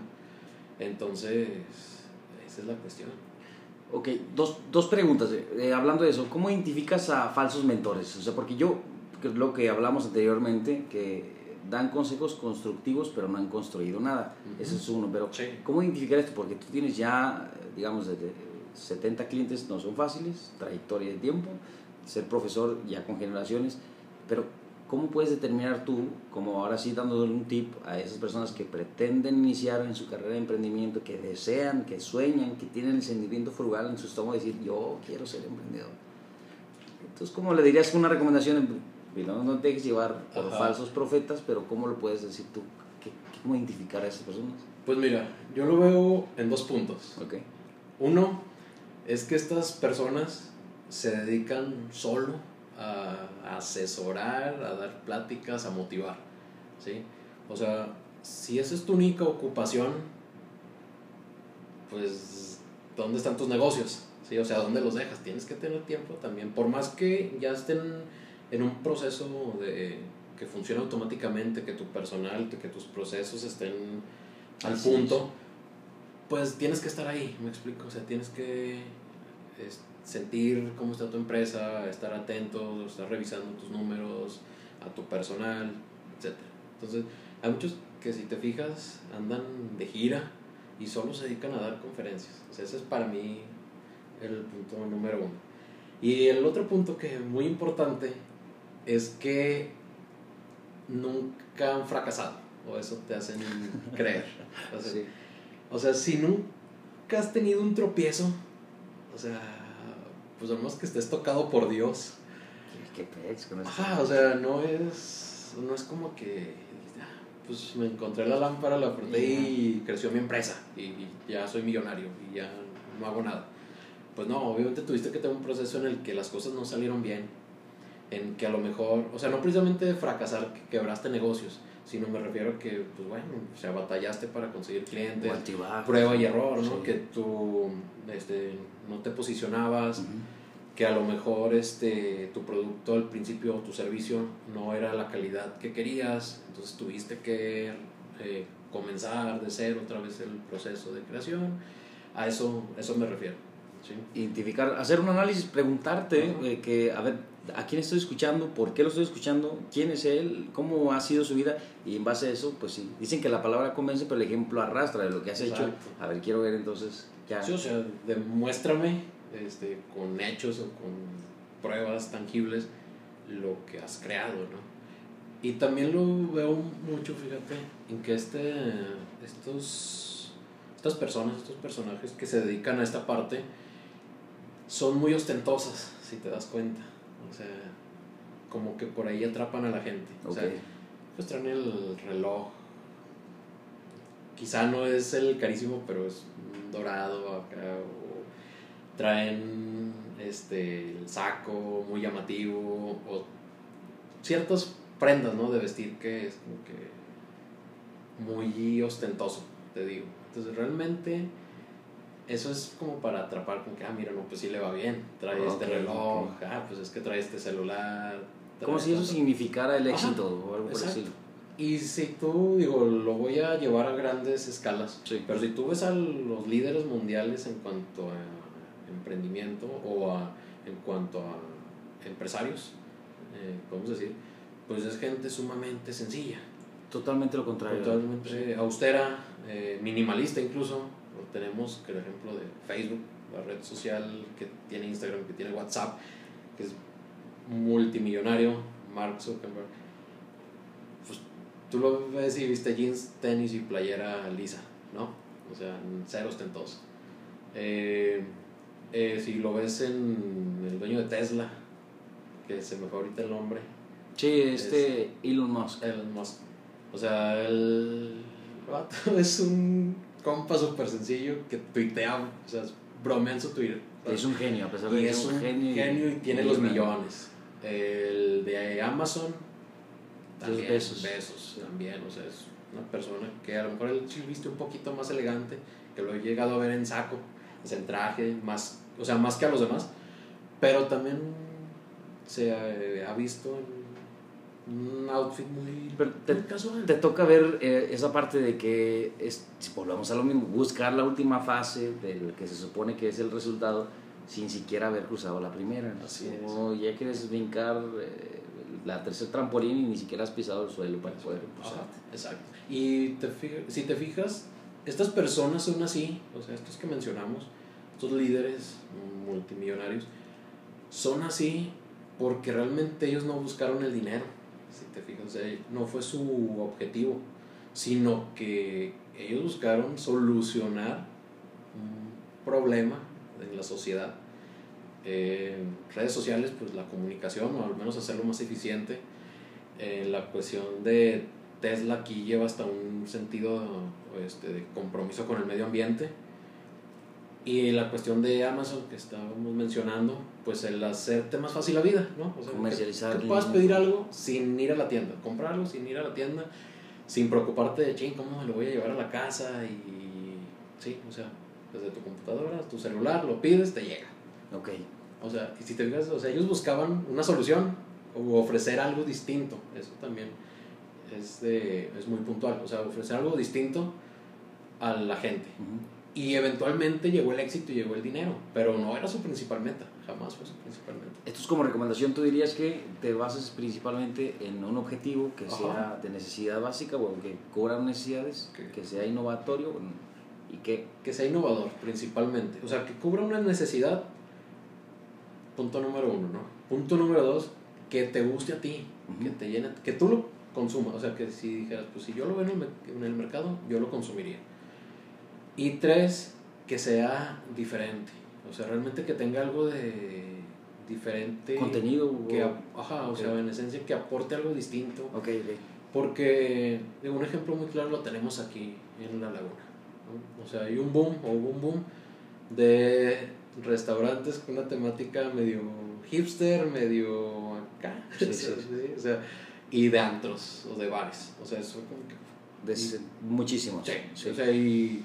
Entonces, esa es la cuestión. Ok, dos, dos preguntas. Eh, hablando de eso, ¿cómo identificas a falsos mentores? O sea, porque yo, lo que hablamos anteriormente, que dan consejos constructivos, pero no han construido nada. Ese es uno. Pero, ¿cómo identificar esto? Porque tú tienes ya, digamos, 70 clientes, no son fáciles, trayectoria de tiempo, ser profesor ya con generaciones, pero ¿Cómo puedes determinar tú, como ahora sí dándole un tip a esas personas que pretenden iniciar en su carrera de emprendimiento, que desean, que sueñan, que tienen el sentimiento frugal en su estómago, decir, yo quiero ser emprendedor? Entonces, ¿cómo le dirías una recomendación? No, no te dejes llevar por falsos profetas, pero ¿cómo lo puedes decir tú? ¿Cómo identificar a esas personas? Pues mira, yo lo veo en dos puntos. Okay. Uno es que estas personas se dedican solo a, asesorar, a dar pláticas, a motivar. ¿sí? O sea, si esa es tu única ocupación, pues, ¿dónde están tus negocios? ¿Sí? O sea, ¿dónde los dejas? Tienes que tener tiempo también. Por más que ya estén en un proceso de que funcione automáticamente, que tu personal, que tus procesos estén al punto, pues tienes que estar ahí, me explico. O sea, tienes que sentir cómo está tu empresa, estar atento, estar revisando tus números, a tu personal, etc. Entonces, hay muchos que si te fijas andan de gira y solo se dedican a dar conferencias. O sea, ese es para mí el punto número uno. Y el otro punto que es muy importante es que nunca han fracasado, o eso te hacen creer. O sea, o sea, si nunca has tenido un tropiezo, o sea, pues menos que estés tocado por Dios. ¿Qué pex con eso? Ajá, o sea, no es, no es como que, ah, pues me encontré la lámpara, la apreté y creció mi empresa y, ya soy millonario y ya no hago nada. pues no, obviamente tuviste que tener un proceso en el que las cosas no salieron bien, en que a lo mejor, o sea, no precisamente fracasar, que quebraste negocios, sino me refiero a que, pues bueno, o sea, batallaste para conseguir clientes, prueba y error, ¿no? Que tú este, no te posicionabas, que a lo mejor este, tu producto al principio, tu servicio, no era la calidad que querías, entonces tuviste que eh, comenzar de cero otra vez el proceso de creación, a eso, eso me refiero. Identificar, hacer un análisis, preguntarte eh, que, a ver, ¿a quién estoy escuchando? ¿Por qué lo estoy escuchando? ¿Quién es él? ¿Cómo ha sido su vida? Y en base a eso, pues sí, dicen que la palabra convence, pero el ejemplo arrastra de lo que has hecho. A ver, quiero ver entonces ya. Sí, o sea, demuéstrame este, con hechos o con pruebas tangibles lo que has creado, ¿no? Y también lo veo mucho, fíjate, en que este, estos, estas personas, estos personajes que se dedican a esta parte, son muy ostentosas, si te das cuenta. O sea, como que por ahí atrapan a la gente. O sea, pues traen el reloj. Quizá no es el carísimo, pero es dorado acá. O traen este, el saco muy llamativo. O ciertas prendas, ¿no? De vestir que es como que muy ostentoso, te digo. Entonces realmente eso es como para atrapar con que, ah, mira, no, pues sí le va bien, trae este reloj, ah, pues es que trae este celular. Como si eso significara el éxito o algo por así. Y si tú, digo, lo voy a llevar a grandes escalas, sí. pero si tú ves a los líderes mundiales en cuanto a emprendimiento o a, en cuanto a empresarios, eh, podemos decir, pues es gente sumamente sencilla. Totalmente lo contrario. Totalmente austera, eh, minimalista incluso, tenemos el ejemplo de Facebook, la red social que tiene Instagram, que tiene WhatsApp, que es multimillonario, Mark Zuckerberg. Pues tú lo ves y viste jeans, tenis y playera lisa, ¿no? O sea, cero ostentoso. Eh, eh, si lo ves en el dueño de Tesla, que se me fue ahorita el nombre. Sí, este Elon Musk. Elon Musk. O sea, el es un compa súper sencillo que tuitea, o sea, bromea en su Twitter. Es un genio, a pesar de que es un genio, y tiene los millones. El de Amazon, también, besos. besos también, o sea, es una persona que a lo mejor él sí viste un poquito más elegante, que lo he llegado a ver en saco, en traje, más, o sea, más que a los demás, pero también se ha visto en un outfit muy, te, casual. Te toca ver eh, esa parte de que, es, si volvemos a lo mismo, buscar la última fase del que se supone que es el resultado sin siquiera haber cruzado la primera. Así ya quieres brincar eh, la tercera trampolín y ni siquiera has pisado el suelo para poder cruzarte. Exacto. Y te si te fijas, estas personas son así, o sea, estos que mencionamos, estos líderes multimillonarios, son así porque realmente ellos no buscaron el dinero si te fijas, no fue su objetivo, sino que ellos buscaron solucionar un problema en la sociedad. En redes sociales, pues la comunicación, o al menos hacerlo más eficiente. la cuestión de Tesla aquí lleva hasta un sentido este, de compromiso con el medio ambiente y la cuestión de Amazon que estábamos mencionando, pues el hacerte más fácil la vida, ¿no? O sea, Comercializar. Que, puedas pedir algo sin ir a la tienda, comprarlo sin ir a la tienda, sin preocuparte de, ching, ¿cómo me lo voy a llevar a la casa? Y sí, o sea, desde tu computadora, tu celular, lo pides, te llega. Ok. O sea, y si te fijas, o sea, ellos buscaban una solución o ofrecer algo distinto, eso también es, de, es muy puntual, o sea, ofrecer algo distinto a la gente. Y eventualmente llegó el éxito y llegó el dinero, pero no era su principal meta, jamás fue su principal meta. Esto es como recomendación, tú dirías que te bases principalmente en un objetivo que sea de necesidad básica, o que cobra necesidades, que sea innovatorio y que... Que sea innovador principalmente, o sea, que cubra una necesidad, punto número uno, ¿no? Punto número dos, que te guste a ti, que te llene, que tú lo consumas, o sea, que si dijeras, pues si yo lo veo en el mercado, yo lo consumiría y tres, que sea diferente. O sea, realmente que tenga algo de diferente. Contenido. Que, ajá, o sea, en esencia que aporte algo distinto. Ok, Porque un ejemplo muy claro lo tenemos aquí en la laguna. O sea, hay un boom o un boom de restaurantes con una temática medio hipster, medio acá. Sí, sí. o sea, y de antros o de bares. O sea, eso como que. De, muchísimos. Sí, sí. O sea, y,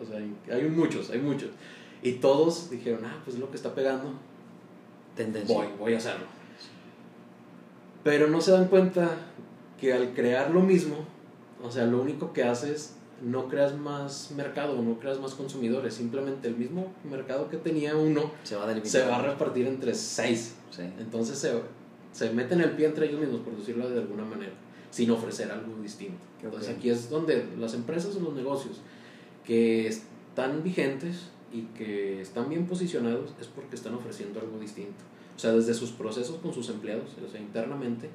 o sea, hay muchos, hay muchos. Y todos dijeron, ah, pues es lo que está pegando. Tendencia. Voy, voy a hacerlo. Pero no se dan cuenta que al crear lo mismo, o sea, lo único que haces, no creas más mercado, no creas más consumidores, simplemente el mismo mercado que tenía uno se va a, se va a repartir entre seis. Sí. Entonces se, se meten el pie entre ellos mismos, por decirlo de alguna manera, sin ofrecer algo distinto. Entonces aquí es donde las empresas o los negocios que están vigentes y que están bien posicionados es porque están ofreciendo algo distinto. O sea, desde sus procesos con sus empleados, o sea, internamente,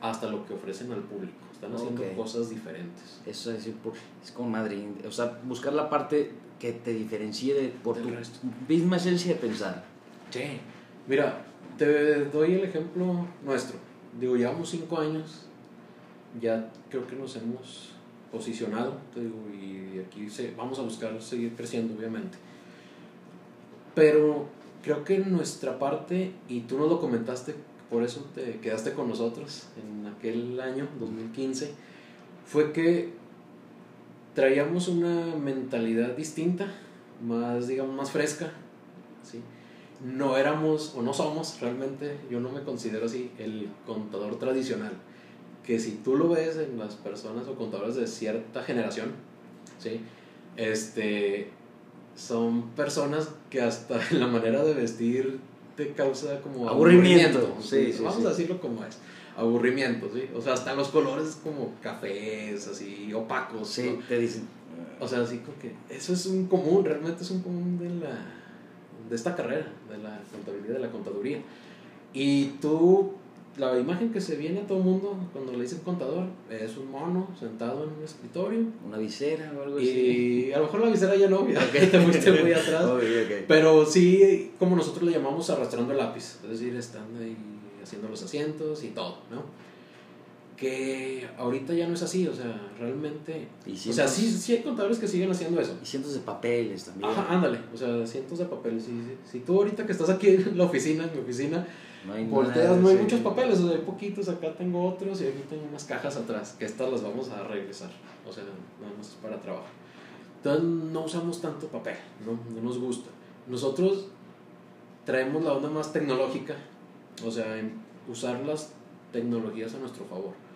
hasta lo que ofrecen al público. Están haciendo cosas diferentes. Eso es, es como Madrid. O sea, buscar la parte que te diferencie de, por tu misma esencia de pensar. Sí. Mira, te doy el ejemplo nuestro. Digo, llevamos cinco años, ya creo que nos hemos posicionado, te digo, y aquí se, vamos a buscar seguir creciendo, obviamente. Pero creo que nuestra parte, y tú nos lo comentaste, por eso te quedaste con nosotros en aquel año, 2015, fue que traíamos una mentalidad distinta, más, digamos, más fresca, ¿sí? No éramos, o no somos realmente, yo no me considero así, el contador tradicional, que si tú lo ves en las personas o contadores de cierta generación, ¿sí? Este, son personas que hasta en la manera de vestir te causa como aburrimiento. Sí, Vamos a decirlo como es. Aburrimiento, ¿sí? O sea, hasta los colores como cafés, así, opacos. Sí, te dicen. O sea, así como que eso es un común, realmente es un común de la de esta carrera, de la contabilidad, de la contaduría. Y tú la imagen que se viene a todo el mundo cuando le dicen contador es un mono sentado en un escritorio. Una visera o algo así. Y a lo mejor la visera ya no, okay. te fuiste muy atrás. Pero sí, como nosotros le llamamos arrastrando el lápiz, es decir, estando ahí haciendo los asientos y todo, ¿no? Que ahorita ya no es así, o sea, realmente. o sea, sí, sí hay contadores que siguen haciendo eso. Y cientos de papeles también. Ajá, ándale, o sea, cientos de papeles. Si tú ahorita que estás aquí en la oficina, en mi oficina, no hay, no hay muchos papeles, o sea, hay poquitos, acá tengo otros y aquí tengo unas cajas atrás, que estas las vamos a regresar, o sea, nada más es para trabajo. Entonces no usamos tanto papel, no, no nos gusta. Nosotros traemos la onda más tecnológica, o sea, usar las tecnologías a nuestro favor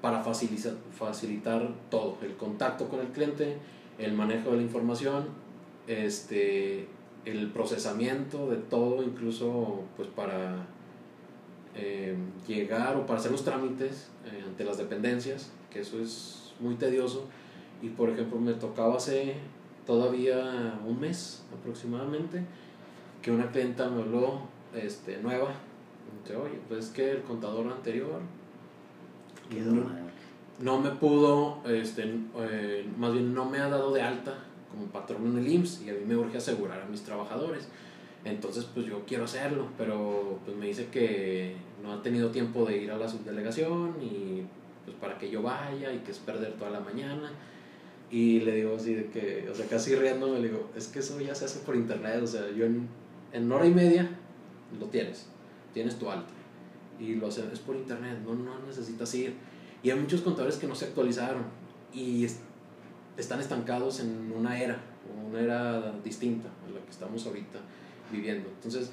para facilitar, facilitar todo, el contacto con el cliente, el manejo de la información, este, el procesamiento de todo, incluso pues para eh, llegar o para hacer los trámites eh, ante las dependencias, que eso es muy tedioso. Y por ejemplo, me tocaba hace todavía un mes aproximadamente que una clienta me habló este, nueva. Dice, oye, pues es que el contador anterior no, no, me pudo, este, eh, más bien no me ha dado de alta como patrón en el IMSS y a mí me urge asegurar a mis trabajadores. Entonces, pues yo quiero hacerlo, pero pues me dice que no ha tenido tiempo de ir a la subdelegación y pues para que yo vaya y que es perder toda la mañana. Y le digo así de que, o sea, casi riéndome, le digo, es que eso ya se hace por internet, o sea, yo en, en hora y media lo tienes, tienes tu alta. Y lo haces es por internet, no, no necesitas ir. Y hay muchos contadores que no se actualizaron y están estancados en una era, una era distinta a la que estamos ahorita viviendo. Entonces,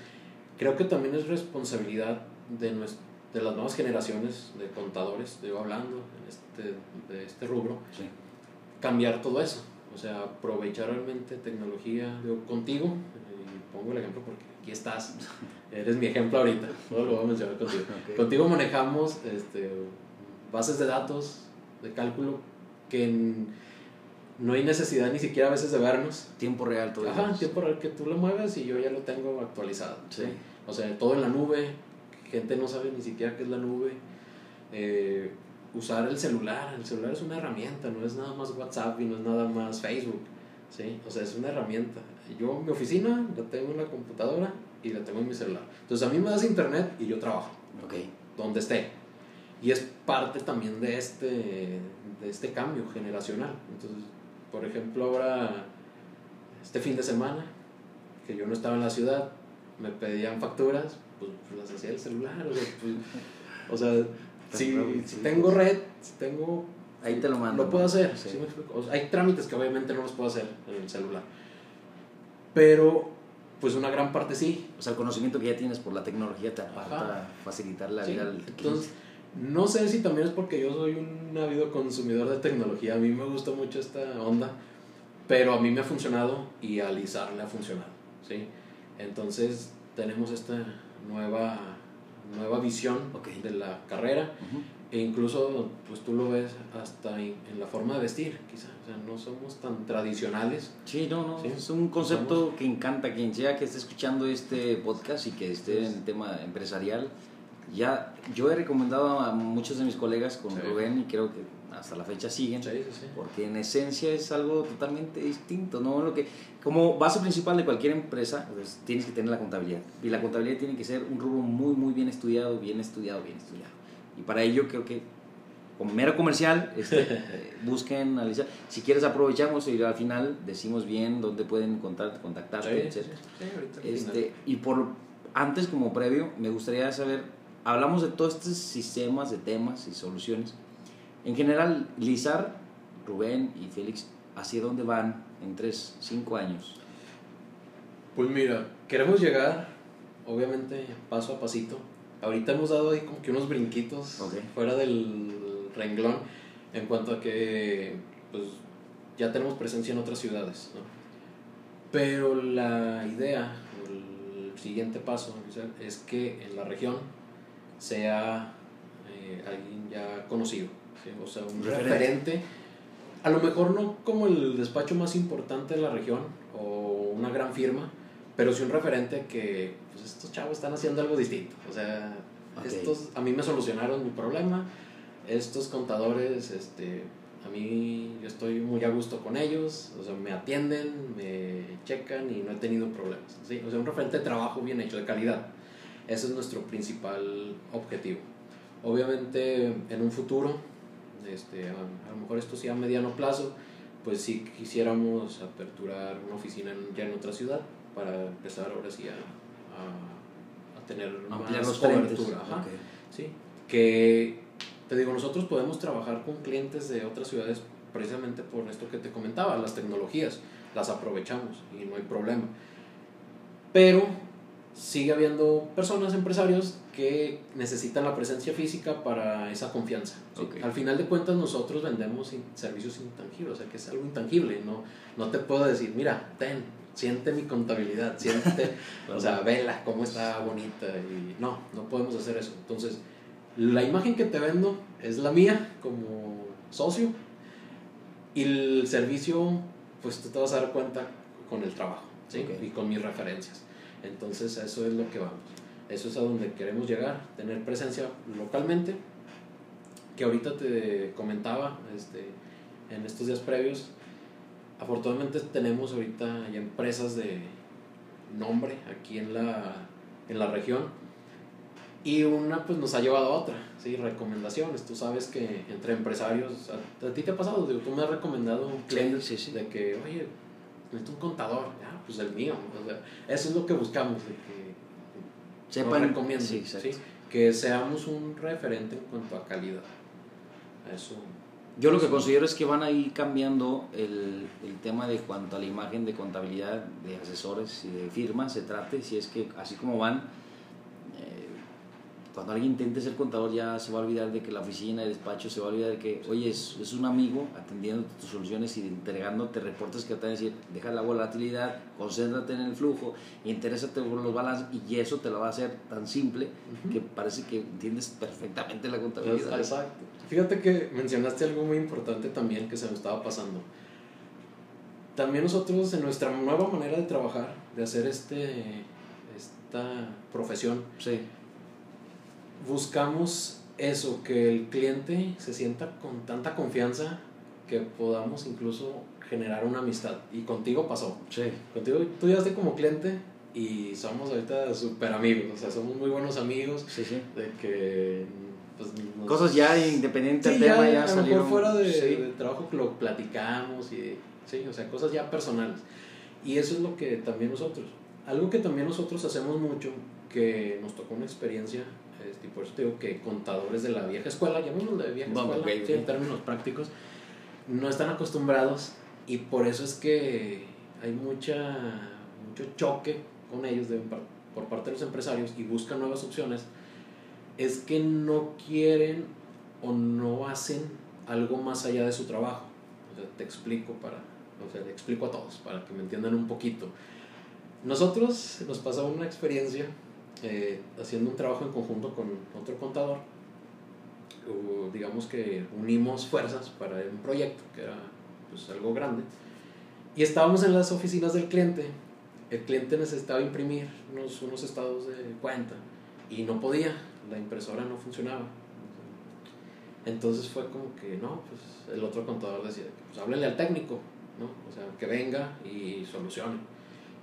creo que también es responsabilidad de, de las nuevas generaciones de contadores, digo, hablando este, de este rubro, cambiar todo eso. O sea, aprovechar realmente tecnología, digo, contigo, y pongo el ejemplo porque aquí estás, eres mi ejemplo ahorita, no lo voy a mencionar contigo. Contigo manejamos este, bases de datos, de cálculo, que en, no hay necesidad ni siquiera a veces de vernos. Tiempo real todo Ajá, tiempo real que tú lo mueves y yo ya lo tengo actualizado. Sí. O sea, todo en la nube, gente no sabe ni siquiera qué es la nube. Eh, usar el celular, el celular es una herramienta, no es nada más WhatsApp y no es nada más Facebook. ¿sí? O sea, es una herramienta. Yo mi oficina la tengo en la computadora y la tengo en mi celular. Entonces a mí me das internet y yo trabajo. Ok. Donde esté. Y es parte también de este, de este cambio generacional. Entonces, por ejemplo, ahora, este fin de semana, que yo no estaba en la ciudad, me pedían facturas, pues, pues las hacía el celular. O sea, pues, o sea si, si, tengo red, si tengo... Ahí te lo mando. Lo puedo hacer. hay trámites que obviamente no los puedo hacer en el celular. Pero, pues una gran parte sí. O sea, el conocimiento que ya tienes por la tecnología te va a facilitar la vida al Entonces, no sé si también es porque yo soy un ávido consumidor de tecnología. A mí me gusta mucho esta onda. Pero a mí me ha funcionado y a Lizar le ha funcionado. ¿sí? Entonces, tenemos esta nueva, nueva visión de la carrera. E incluso, pues tú lo ves hasta en, la forma de vestir, quizás. O sea, no somos tan tradicionales. Sí, no, no. Es un concepto que encanta a quien sea que esté escuchando este podcast y que esté en el tema empresarial. Ya, yo he recomendado a muchos de mis colegas con Rubén y creo que hasta la fecha siguen, porque en esencia es algo totalmente distinto, ¿no? Lo que, como base principal de cualquier empresa, pues tienes que tener la contabilidad, y la contabilidad tiene que ser un rubro muy, muy bien estudiado, bien estudiado, bien estudiado. Y para ello creo que como mero comercial, este, busquen analizar. Si quieres aprovechamos y al final decimos bien dónde pueden contactar, contactarte, etc. este, y por antes como previo, me gustaría saber, hablamos de todos estos sistemas de temas y soluciones. En general, Lizar, Rubén y Félix, ¿hacia dónde van en 3, 5 años? Pues mira, queremos llegar, obviamente, paso a pasito, ahorita hemos dado ahí como que unos brinquitos fuera del renglón en cuanto a que pues ya tenemos presencia en otras ciudades, ¿no? Pero la idea, el siguiente paso es que en la región sea eh, alguien ya conocido, o sea, un referente. A lo mejor no como el despacho más importante de la región o una gran firma, pero sí un referente que pues estos chavos están haciendo algo distinto. O sea, estos a mí me solucionaron mi problema. Estos contadores, este, a mí yo estoy muy a gusto con ellos, o sea, me atienden, me checan y no he tenido problemas. ¿sí? O sea, un referente de trabajo bien hecho, de calidad. Ese es nuestro principal objetivo. Obviamente, en un futuro, este, a, lo mejor esto sí a mediano plazo, pues si quisiéramos aperturar una oficina ya en otra ciudad para empezar ahora sí a tener más cobertura. ¿sí? Que, te digo, nosotros podemos trabajar con clientes de otras ciudades precisamente por esto que te comentaba, las tecnologías, las aprovechamos y no hay problema. Pero sigue habiendo personas, empresarios, que necesitan la presencia física para esa confianza. Al final de cuentas nosotros vendemos servicios intangibles, o sea que es algo intangible, no, no te puedo decir, mira, ten, siente mi contabilidad, siente, o sea, vela cómo está bonita y no, no podemos hacer eso. Entonces, la imagen que te vendo es la mía como socio y el servicio, pues tú te vas a dar cuenta con el trabajo ¿sí? y con mis referencias. Entonces, eso es lo que vamos. Eso es a donde queremos llegar, tener presencia localmente, que ahorita te comentaba este, en estos días previos, afortunadamente tenemos ahorita ya empresas de nombre aquí en la, en la región y una pues nos ha llevado a otra, ¿sí? recomendaciones. Tú sabes que entre empresarios, a, ti te ha pasado, tú me has recomendado un cliente de que, oye, necesito un contador, ya, pues el mío. eso es lo que buscamos, de que Sepan, que seamos un referente en cuanto a calidad. Eso yo lo que considero es que van a ir cambiando el, el, tema de cuanto a la imagen de contabilidad de asesores y de firmas se trate, si es que así como van, cuando alguien intente ser contador ya se va a olvidar de que la oficina, el despacho, se va a olvidar de que, oye, es, es un amigo atendiendo tus soluciones y entregándote reportes que te van a decir, deja la volatilidad, concéntrate en el flujo, interésate por los balances y eso te lo va a hacer tan simple que parece que entiendes perfectamente la contabilidad. Exacto. Fíjate que mencionaste algo muy importante también que se me estaba pasando. También nosotros en nuestra nueva manera de trabajar, de hacer este, esta profesión, sí buscamos eso, que el cliente se sienta con tanta confianza que podamos incluso generar una amistad. Y contigo pasó. Sí. Contigo, tú llegaste como cliente y somos ahorita súper amigos, o sea, somos muy buenos amigos. Sí, sí. De que... Pues, Cosas ya independientes del tema ya, salieron. fuera de, trabajo que lo platicamos y... Sí, o sea, cosas ya personales. Y eso es lo que también nosotros algo que también nosotros hacemos mucho, que nos tocó una experiencia, este, por eso te digo que contadores de la vieja escuela, llamémoslo de vieja escuela, sí, en términos prácticos, no están acostumbrados y por eso es que hay mucha, mucho choque con ellos de, por parte de los empresarios y buscan nuevas opciones, es que no quieren o no hacen algo más allá de su trabajo. O sea, te explico para, o sea, te explico a todos para que me entiendan un poquito. Nosotros nos pasó una experiencia eh, haciendo un trabajo en conjunto con otro contador. digamos que unimos fuerzas para un proyecto que era pues, algo grande. Y estábamos en las oficinas del cliente. El cliente necesitaba imprimir unos, unos estados de cuenta y no podía, la impresora no funcionaba. Entonces fue como que, no, pues el otro contador decía, pues háblele al técnico, ¿no? O sea, que venga y solucione.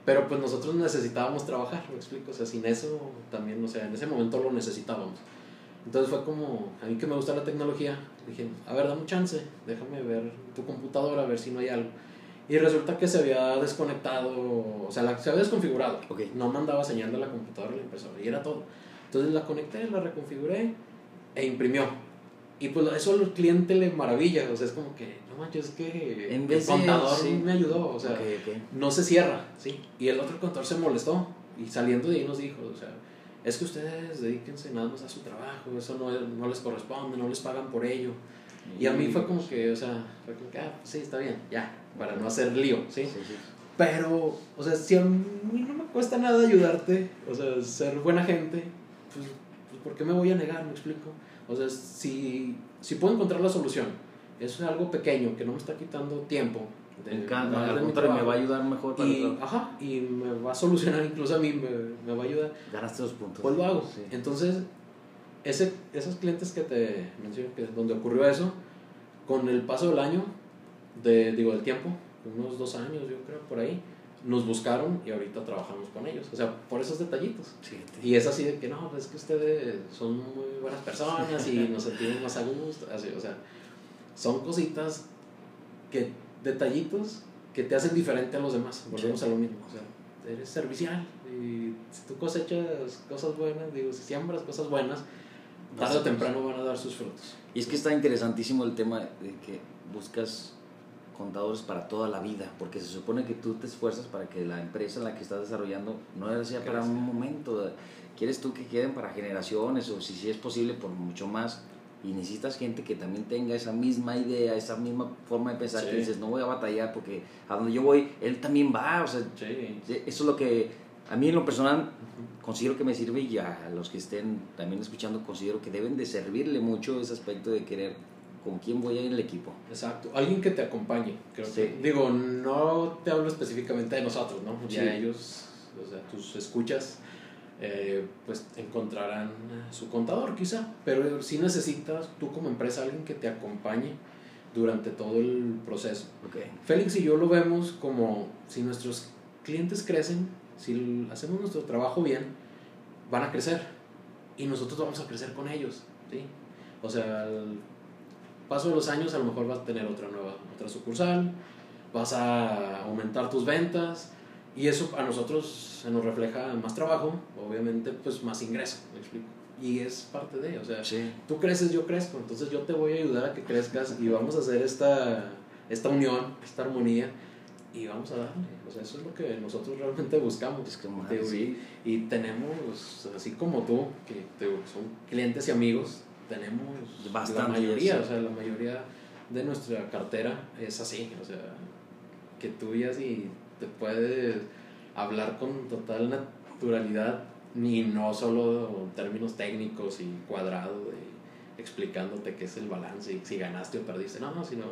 Pero pues nosotros necesitábamos trabajar, me explico, o sea, sin eso también, o sea, en ese momento lo necesitábamos. Entonces fue como, a mí que me gusta la tecnología, dije, a ver, dame un chance, déjame ver tu computadora, a ver si no hay algo. Y resulta que se había desconectado, o sea, la, se había desconfigurado. No mandaba señal de la computadora a la impresora, y era todo. Entonces la conecté, la reconfiguré e imprimió. Y pues eso al cliente le maravilla, o sea, es como que, manches, es que en vez el contador me ayudó, o sea, no se cierra, ¿sí? Y el otro contador se molestó y saliendo de ahí nos dijo, o sea, es que ustedes dedíquense nada más a su trabajo, eso no, no les corresponde, no les pagan por ello. Y a mí fue como que, o sea, fue como que, ah, sí, está bien, ya, para no hacer lío, ¿sí? Pero, o sea, si a mí no me cuesta nada ayudarte, o sea, ser buena gente, pues, pues ¿por qué me voy a negar? Me explico. O sea, si, si puedo encontrar la solución, es algo pequeño que no me está quitando tiempo. De, me encanta, me va a ayudar mejor para y, Ajá, y me va a solucionar, incluso a mí me, me va a ayudar. Ganaste dos puntos. Pues lo hago. Entonces, ese, esos clientes que te menciono, que donde ocurrió eso, con el paso del año, de, digo, del tiempo, unos dos años yo creo, por ahí, nos buscaron y ahorita trabajamos con ellos. O sea, por esos detallitos. Y es así de que no, es que ustedes son muy buenas personas y nos sentimos más a gusto. Así, o sea, son cositas que, detallitos que te hacen diferente a los demás. Volvemos a lo mismo. O sea, eres servicial y si tú cosechas cosas buenas, digo, si siembras cosas buenas, tarde o temprano van a dar sus frutos. Y es que está interesantísimo el tema de que buscas contadores para toda la vida, porque se supone que tú te esfuerzas para que la empresa en la que estás desarrollando no sea para un momento, quieres tú que queden para generaciones o si, si es posible por mucho más y necesitas gente que también tenga esa misma idea, esa misma forma de pensar que dices, no voy a batallar porque a donde yo voy, él también va, o sea, eso es lo que a mí en lo personal considero que me sirve y a los que estén también escuchando considero que deben de servirle mucho ese aspecto de querer con quién voy a ir en el equipo. Exacto, alguien que te acompañe, creo que. Digo, no te hablo específicamente de nosotros, ¿no? Ya ellos, o sea, tus escuchas, eh, pues encontrarán su contador quizá, pero si necesitas tú como empresa alguien que te acompañe durante todo el proceso. Okay. Félix y yo lo vemos como si nuestros clientes crecen, si hacemos nuestro trabajo bien, van a crecer y nosotros vamos a crecer con ellos, ¿sí? O sea, paso de los años a lo mejor vas a tener otra nueva, otra sucursal, vas a aumentar tus ventas y eso a nosotros se nos refleja más trabajo, obviamente pues más ingreso, me explico. Y es parte de, o sea, tú creces, yo crezco, entonces yo te voy a ayudar a que crezcas y vamos a hacer esta, esta unión, esta armonía y vamos a darle. O sea, eso es lo que nosotros realmente buscamos. Es como y, tenemos, así como tú, que son clientes y amigos, tenemos Bastante la mayoría, o sea, la mayoría de nuestra cartera es así, o sea, que tú ya si te puedes hablar con total naturalidad y no solo en términos técnicos y cuadrados explicándote qué es el balance y si ganaste o perdiste, no, no, sino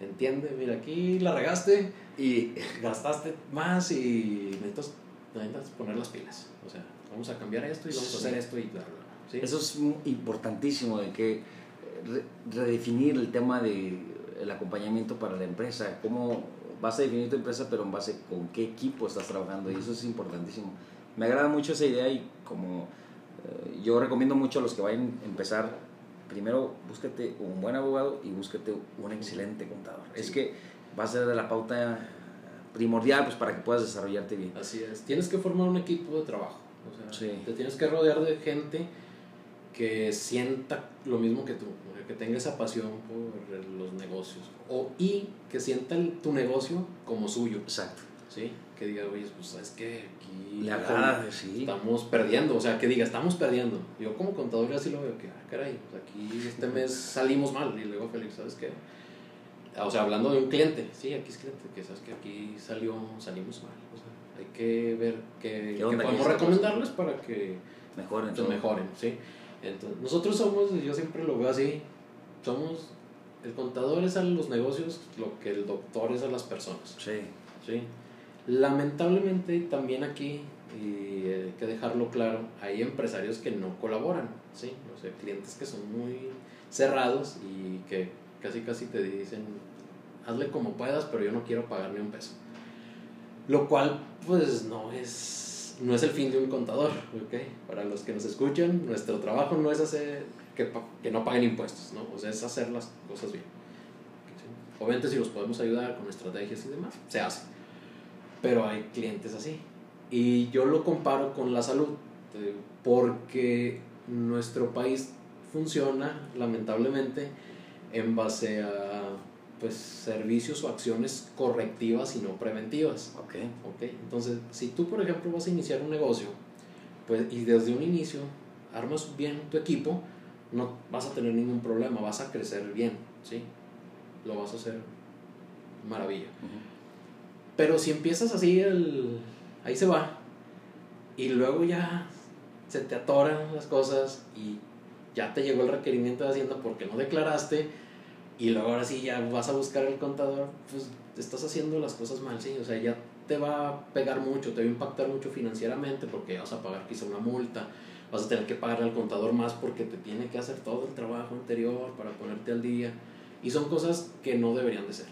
entiende, mira, aquí la regaste y gastaste más y necesitas, necesitas poner las pilas, o sea, vamos a cambiar esto y vamos a hacer esto y bla, bla. Eso es importantísimo, de que redefinir el tema del el acompañamiento para la empresa, cómo vas a definir tu empresa, pero en base con qué equipo estás trabajando, y eso es importantísimo. Me agrada mucho esa idea y como eh, yo recomiendo mucho a los que vayan a empezar, primero búsquete un buen abogado y búsquete un excelente contador. Es que va a ser de la pauta primordial pues, para que puedas desarrollarte bien. Así es. Tienes que formar un equipo de trabajo. O sea, te tienes que rodear de gente que sienta lo mismo que tú, que tenga esa pasión por los negocios. O, y que sienta tu negocio como suyo. Exacto. ¿Sí? Que diga, oye, pues sabes que aquí Le sí. estamos perdiendo. O sea, que diga, estamos perdiendo. Yo como contador así lo veo, que, ah, caray, pues aquí este mes salimos mal. Y luego Félix, ¿sabes qué? O sea, hablando de un cliente, sí, aquí es cliente, que sabes que aquí salió, salimos mal. O sea, hay que ver qué, podemos recomendarles para que mejoren. Pues, mejoren, sí. Entonces, nosotros somos, yo siempre lo veo así, somos, el contador es a los negocios lo que el doctor es a las personas. Sí. Sí. Lamentablemente también aquí, y hay que dejarlo claro, hay empresarios que no colaboran, ¿sí? O sea, clientes que son muy cerrados y que casi casi te dicen, hazle como puedas, pero yo no quiero pagar ni un peso. Lo cual, pues, no es, no es el fin de un contador, ¿ok? Para los que nos escuchan, nuestro trabajo no es hacer que, que no paguen impuestos, ¿no? O sea, es hacer las cosas bien. Obviamente si los podemos ayudar con estrategias y demás, se hace. Pero hay clientes así. Y yo lo comparo con la salud, porque nuestro país funciona, lamentablemente, en base a pues, servicios o acciones correctivas y no preventivas. Okay. ok. Entonces, si tú, por ejemplo, vas a iniciar un negocio pues, y desde un inicio armas bien tu equipo, no vas a tener ningún problema, vas a crecer bien, ¿sí? Lo vas a hacer maravilla. Pero si empiezas así, el, ahí se va, y luego ya se te atoran las cosas y ya te llegó el requerimiento de Hacienda porque no declaraste, y luego ahora sí ya vas a buscar el contador, pues estás haciendo las cosas mal, sí, o sea, ya te va a pegar mucho, te va a impactar mucho financieramente porque vas a pagar quizá una multa, vas a tener que pagar al contador más porque te tiene que hacer todo el trabajo anterior para ponerte al día. Y son cosas que no deberían de ser.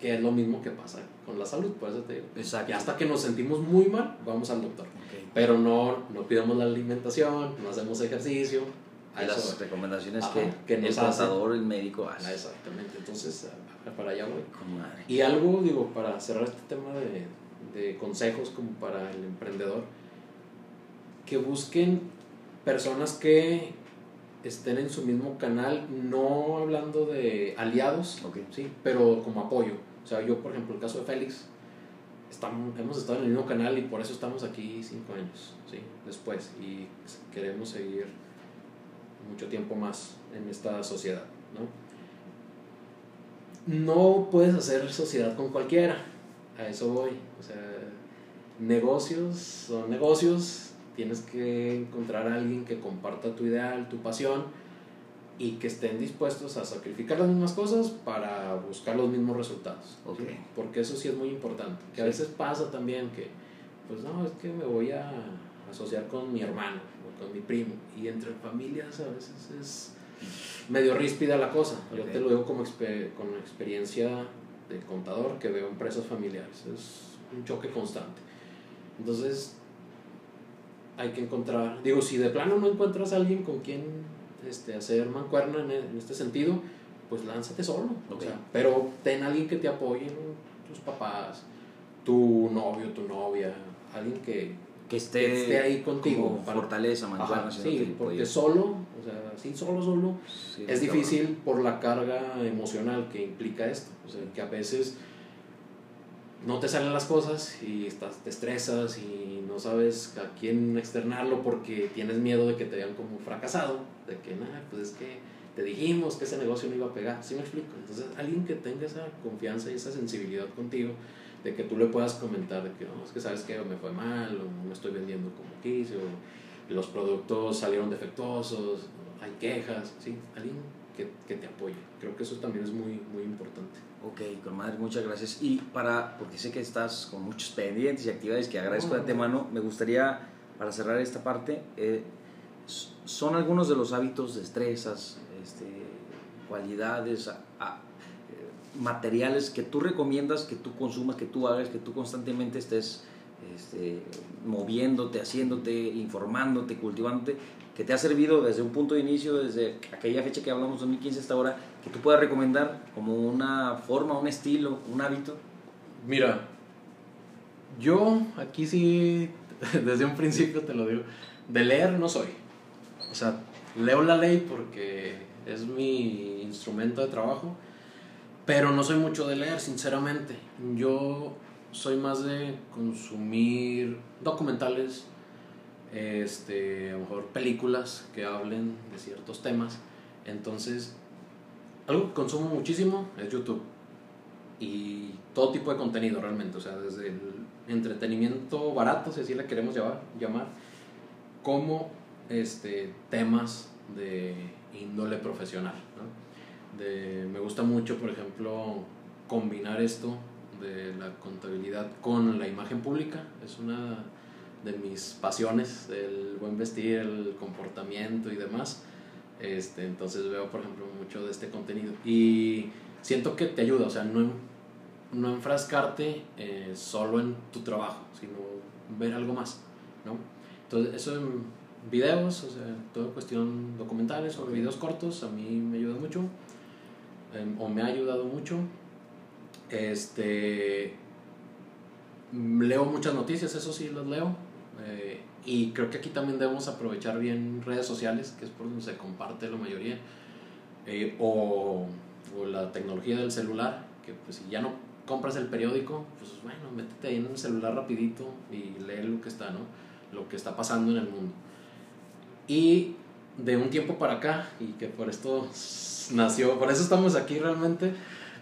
Que es lo mismo que pasa con la salud, por eso te digo. Exacto. Y hasta que nos sentimos muy mal, vamos al doctor. Pero no, no pidamos la alimentación, no hacemos ejercicio. A las recomendaciones que, que el contador, el médico hace. exactamente. Entonces, para allá voy. Y algo, digo, para cerrar este tema de, de consejos como para el emprendedor, que busquen personas que estén en su mismo canal, no hablando de aliados, ¿sí? pero como apoyo. O sea, yo, por ejemplo, el caso de Félix, estamos, hemos estado en el mismo canal y por eso estamos aquí cinco años, ¿sí? después, y queremos seguir mucho tiempo más en esta sociedad. ¿no? no puedes hacer sociedad con cualquiera, a eso voy. O sea, negocios son negocios, tienes que encontrar a alguien que comparta tu ideal, tu pasión y que estén dispuestos a sacrificar las mismas cosas para buscar los mismos resultados. Porque eso sí es muy importante. Que a veces pasa también que, pues no, es que me voy a asociar con mi hermano o con mi primo. Y entre familias a veces es medio ríspida la cosa. Yo te lo digo como con experiencia de contador que veo empresas familiares. Es un choque constante. Entonces, hay que encontrar, digo, si de plano no encuentras a alguien con quien este, hacer mancuerna en, en este sentido, pues lánzate solo. O sea, pero ten alguien que te apoye, tus papás, tu novio, tu novia, alguien que, que, esté, ahí contigo. Para, fortaleza, mancuerna. sí, porque solo, o sea, sí, solo, solo, es difícil por la carga emocional que implica esto. O sea, que a veces no te salen las cosas y estás, te estresas y no sabes a quién externarlo porque tienes miedo de que te vean como fracasado, de que, nada, pues es que te dijimos que ese negocio no iba a pegar, ¿sí me explico? Entonces, alguien que tenga esa confianza y esa sensibilidad contigo, de que tú le puedas comentar de que, no, es que sabes que me fue mal, o no estoy vendiendo como quise, o los productos salieron defectuosos, hay quejas, ¿sí? Alguien que, que te apoye. Creo que eso también es muy, muy importante. Ok, con madre, muchas gracias. Y para, porque sé que estás con muchos pendientes y actividades que agradezco de antemano, me gustaría, para cerrar esta parte, eh, son algunos de los hábitos, destrezas, este, cualidades, eh, materiales que tú recomiendas que tú consumas, que tú hagas, que tú constantemente estés este, moviéndote, haciéndote, informándote, cultivándote, que te ha servido desde un punto de inicio, desde aquella fecha que hablamos, 2015 hasta ahora, que tú puedas recomendar como una forma, un estilo, un hábito? Mira, yo aquí sí, desde un principio te lo digo, de leer no soy. O sea, leo la ley porque es mi instrumento de trabajo, pero no soy mucho de leer, sinceramente. Yo soy más de consumir documentales, este, a lo mejor películas que hablen de ciertos temas. Entonces, algo que consumo muchísimo es YouTube. Y todo tipo de contenido realmente, o sea, desde el entretenimiento barato, si así le queremos llamar, como este, temas de índole profesional. De, me gusta mucho, por ejemplo, combinar esto de la contabilidad con la imagen pública. Es una de mis pasiones, el buen vestir, el comportamiento y demás. Este, entonces veo, por ejemplo, mucho de este contenido. Y siento que te ayuda, o sea, no, no enfrascarte eh, solo en tu trabajo, sino ver algo más, ¿no? Entonces, eso en videos, o sea, toda cuestión documentales o videos cortos, a mí me ayuda mucho, em, o me ha ayudado mucho. Este, leo muchas noticias, eso sí, las leo. Eh, y creo que aquí también debemos aprovechar bien redes sociales, que es por donde se comparte la mayoría, eh, o, o, la tecnología del celular, que pues si ya no compras el periódico, pues bueno, métete ahí en el celular rapidito y lee lo que está, ¿no? Lo que está pasando en el mundo. Y de un tiempo para acá, y que por esto nació, por eso estamos aquí realmente,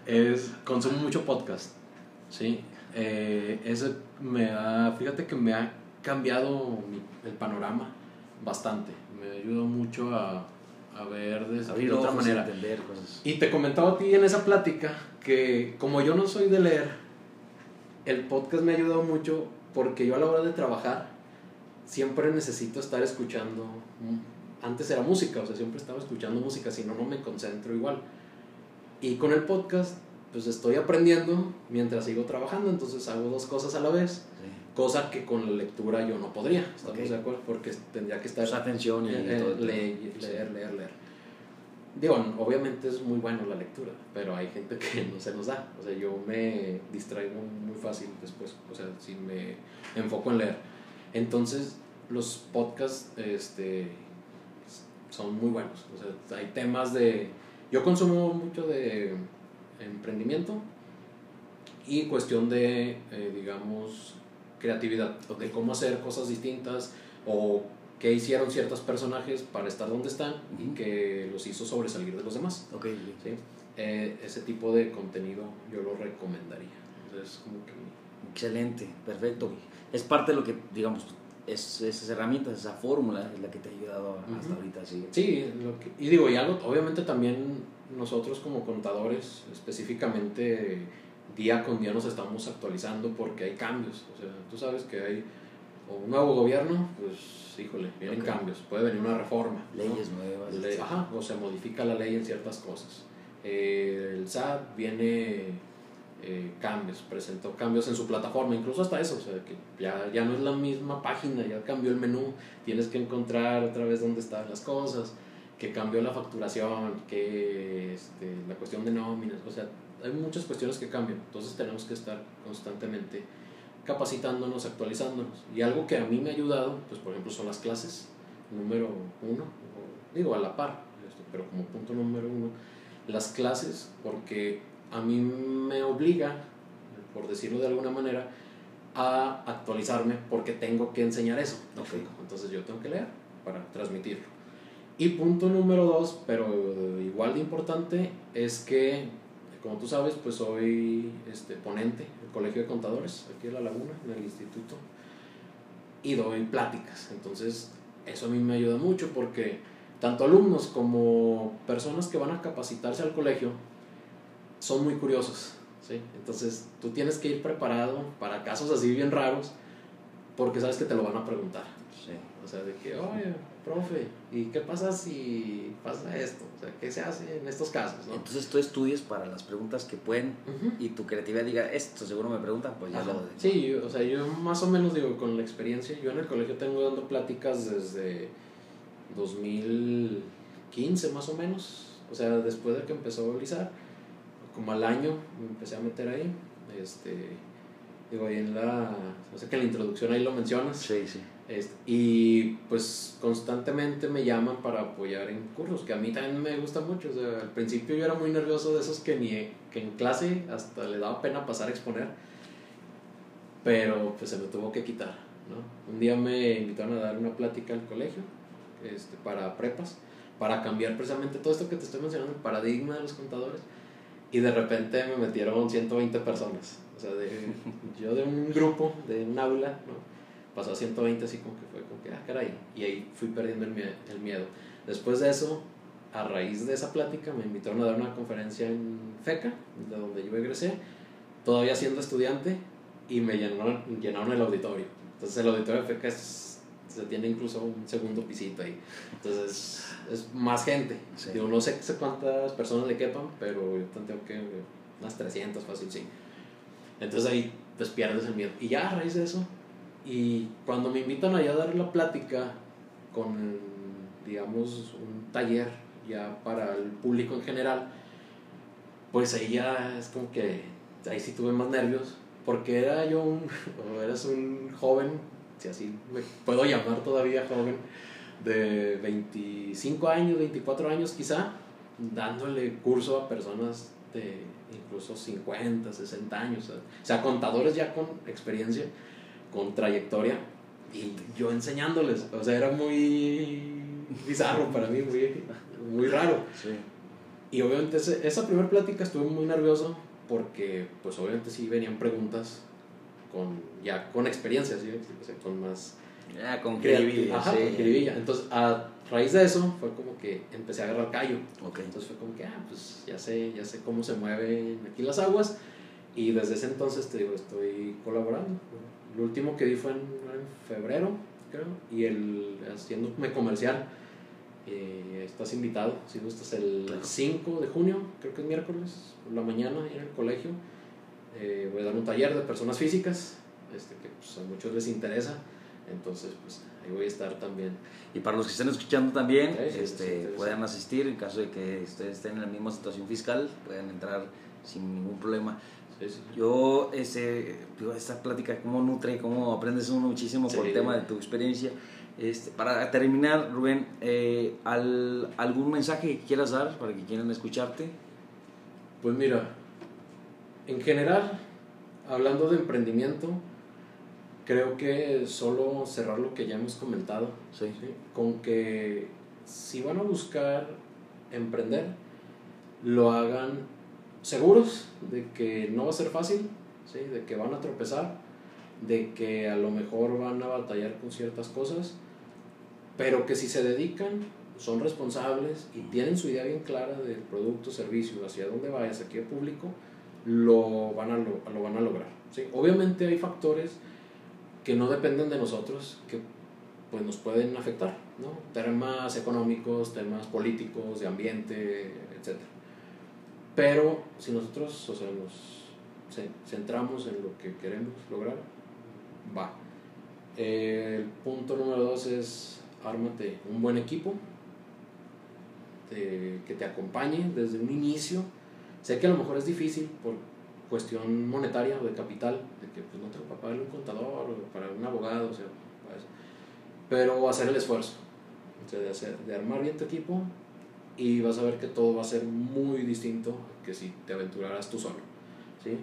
es consumo mucho podcast, ¿sí? Eh, ese me ha, fíjate que me ha cambiado el panorama bastante, me ayuda mucho a, a ver de, de otra manera. Entender cosas. Y te comentaba a ti en esa plática que como yo no soy de leer, el podcast me ha ayudado mucho porque yo a la hora de trabajar siempre necesito estar escuchando. Antes era música, o sea, siempre estaba escuchando música, si no, no me concentro igual. Y con el podcast, pues estoy aprendiendo mientras sigo trabajando, entonces hago dos cosas a la vez. Cosa que con la lectura yo no podría, ¿estamos de acuerdo? Porque tendría que estar... Esa atención y, leer, leer, leer, leer. Digo, obviamente es muy bueno la lectura, pero hay gente que no se nos da. O sea, yo me distraigo muy fácil después, o sea, si me enfoco en leer. Entonces, los podcasts este, son muy buenos. O sea, hay temas de... Yo consumo mucho de emprendimiento y cuestión de, eh, digamos, creatividad, de cómo hacer cosas distintas o qué hicieron ciertos personajes para estar donde están y que los hizo sobresalir de los demás. Okay. ¿sí? Eh, ese tipo de contenido yo lo recomendaría. Entonces, como que... Excelente, perfecto. Es parte de lo que, digamos, es, esas herramientas, esa fórmula es la que te ha ayudado hasta ahorita. Sí, sí lo que, y digo, y algo, obviamente también nosotros como contadores, específicamente día con día nos estamos actualizando porque hay cambios. O sea, tú sabes que hay un nuevo gobierno, pues híjole, vienen cambios, puede venir una reforma. Leyes nuevas. ajá, o se modifica la ley en ciertas cosas. Eh, el SAT viene eh, cambios, presentó cambios en su plataforma, incluso hasta eso, o sea, que ya, ya no es la misma página, ya cambió el menú, tienes que encontrar otra vez dónde están las cosas, que cambió la facturación, que este, la cuestión de nóminas, o sea, hay muchas cuestiones que cambian, entonces tenemos que estar constantemente capacitándonos, actualizándonos. Y algo que a mí me ha ayudado, pues por ejemplo, son las clases, número uno, digo a la par, pero como punto número uno, las clases, porque a mí me obliga, por decirlo de alguna manera, a actualizarme porque tengo que enseñar eso. Entonces yo tengo que leer para transmitirlo. Y punto número dos, pero igual de importante, es que como tú sabes, pues soy este, ponente del Colegio de Contadores aquí en La Laguna, en el instituto, y doy pláticas. Entonces, eso a mí me ayuda mucho porque tanto alumnos como personas que van a capacitarse al colegio son muy curiosos. ¿sí? Entonces, tú tienes que ir preparado para casos así bien raros porque sabes que te lo van a preguntar. Sí. O sea, de que, oye, profe, ¿y qué pasa si pasa esto? O sea, ¿qué se hace en estos casos? ¿no? Entonces tú estudias para las preguntas que pueden y tu creatividad diga, esto seguro me preguntan, pues ya lo... Sí, o sea, yo más o menos digo, con la experiencia, yo en el colegio tengo dando pláticas desde 2015 más o menos, o sea, después de que empezó a realizar, como al año me empecé a meter ahí, este Digo, ahí en la. O sea que en la introducción ahí lo mencionas. Sí, sí. Este, y pues constantemente me llaman para apoyar en cursos, que a mí también me gusta mucho. O sea, al principio yo era muy nervioso de esos que ni que en clase hasta le daba pena pasar a exponer, pero pues se me tuvo que quitar. ¿no? Un día me invitaron a dar una plática al colegio este, para prepas, para cambiar precisamente todo esto que te estoy mencionando, el paradigma de los contadores, y de repente me metieron 120 personas. O sea, de, yo de un grupo, de un aula, ¿no? pasó a 120 así como que fue como que, ah, caray, y ahí fui perdiendo el miedo, el miedo. Después de eso, a raíz de esa plática, me invitaron a dar una conferencia en FECA, de donde yo egresé, todavía siendo estudiante, y me llenaron, llenaron el auditorio. Entonces el auditorio de FECA es, se tiene incluso un segundo pisito ahí. Entonces es más gente. Yo no sé cuántas personas le quepan, pero yo tengo que unas 300 fácil, sí. Entonces ahí pues pierdes el miedo. Y ya a raíz de eso, y cuando me invitan allá a dar la plática con, digamos, un taller ya para el público en general, pues ahí ya es como que, ahí sí tuve más nervios, porque era yo un, o eras un joven, si así me puedo llamar todavía joven, de 25 años, 24 años quizá, dándole curso a personas de incluso 50, 60 años, o sea, contadores ya con experiencia con trayectoria y yo enseñándoles. O sea, era muy bizarro para mí, muy, muy raro. Y obviamente esa primera plática estuve muy nervioso porque pues obviamente sí venían preguntas con ya con experiencia, ¿sí? con más... Con sí. Entonces, a raíz de eso fue como que empecé a agarrar callo. Okay. Entonces fue como que, ah, pues ya sé, ya sé cómo se mueven aquí las aguas. Y desde ese entonces te digo, estoy colaborando. El último que di fue en, febrero, creo, y el haciéndome comercial. Eh, estás invitado, si gustas, el 5 de junio, creo que es miércoles, por la mañana, en el colegio. Eh, voy a dar un taller de personas físicas, este, que pues, a muchos les interesa. Entonces, pues ahí voy a estar también. Y para los que estén escuchando también, este, puedan asistir en caso de que ustedes estén en la misma situación fiscal, pueden entrar sin ningún problema. Yo, ese, esta plática, cómo nutre, cómo aprendes uno muchísimo por el tema de tu experiencia. Este, para terminar, Rubén, eh, al, ¿algún mensaje que quieras dar para que quieran escucharte? Pues mira, en general, hablando de emprendimiento, creo que solo cerrar lo que ya hemos comentado, con que si van a buscar emprender, lo hagan seguros de que no va a ser fácil, ¿sí? de que van a tropezar, de que a lo mejor van a batallar con ciertas cosas, pero que si se dedican, son responsables y tienen su idea bien clara del producto, servicio, hacia dónde va, hacia qué público, lo van a, lo, van a lograr. ¿sí? Obviamente hay factores que no dependen de nosotros, que pues nos pueden afectar, ¿no? Temas económicos, temas políticos, de ambiente, etcétera pero si nosotros, nos centramos en lo que queremos lograr, va. el punto número dos es ármate un buen equipo que te acompañe desde un inicio. Sé que a lo mejor es difícil por cuestión monetaria o de capital, de que pues, no tengo para pagarle un contador o para un abogado, o sea, pero hacer el esfuerzo de, hacer, de armar bien tu equipo y vas a ver que todo va a ser muy distinto que si te aventuraras tú solo. ¿sí?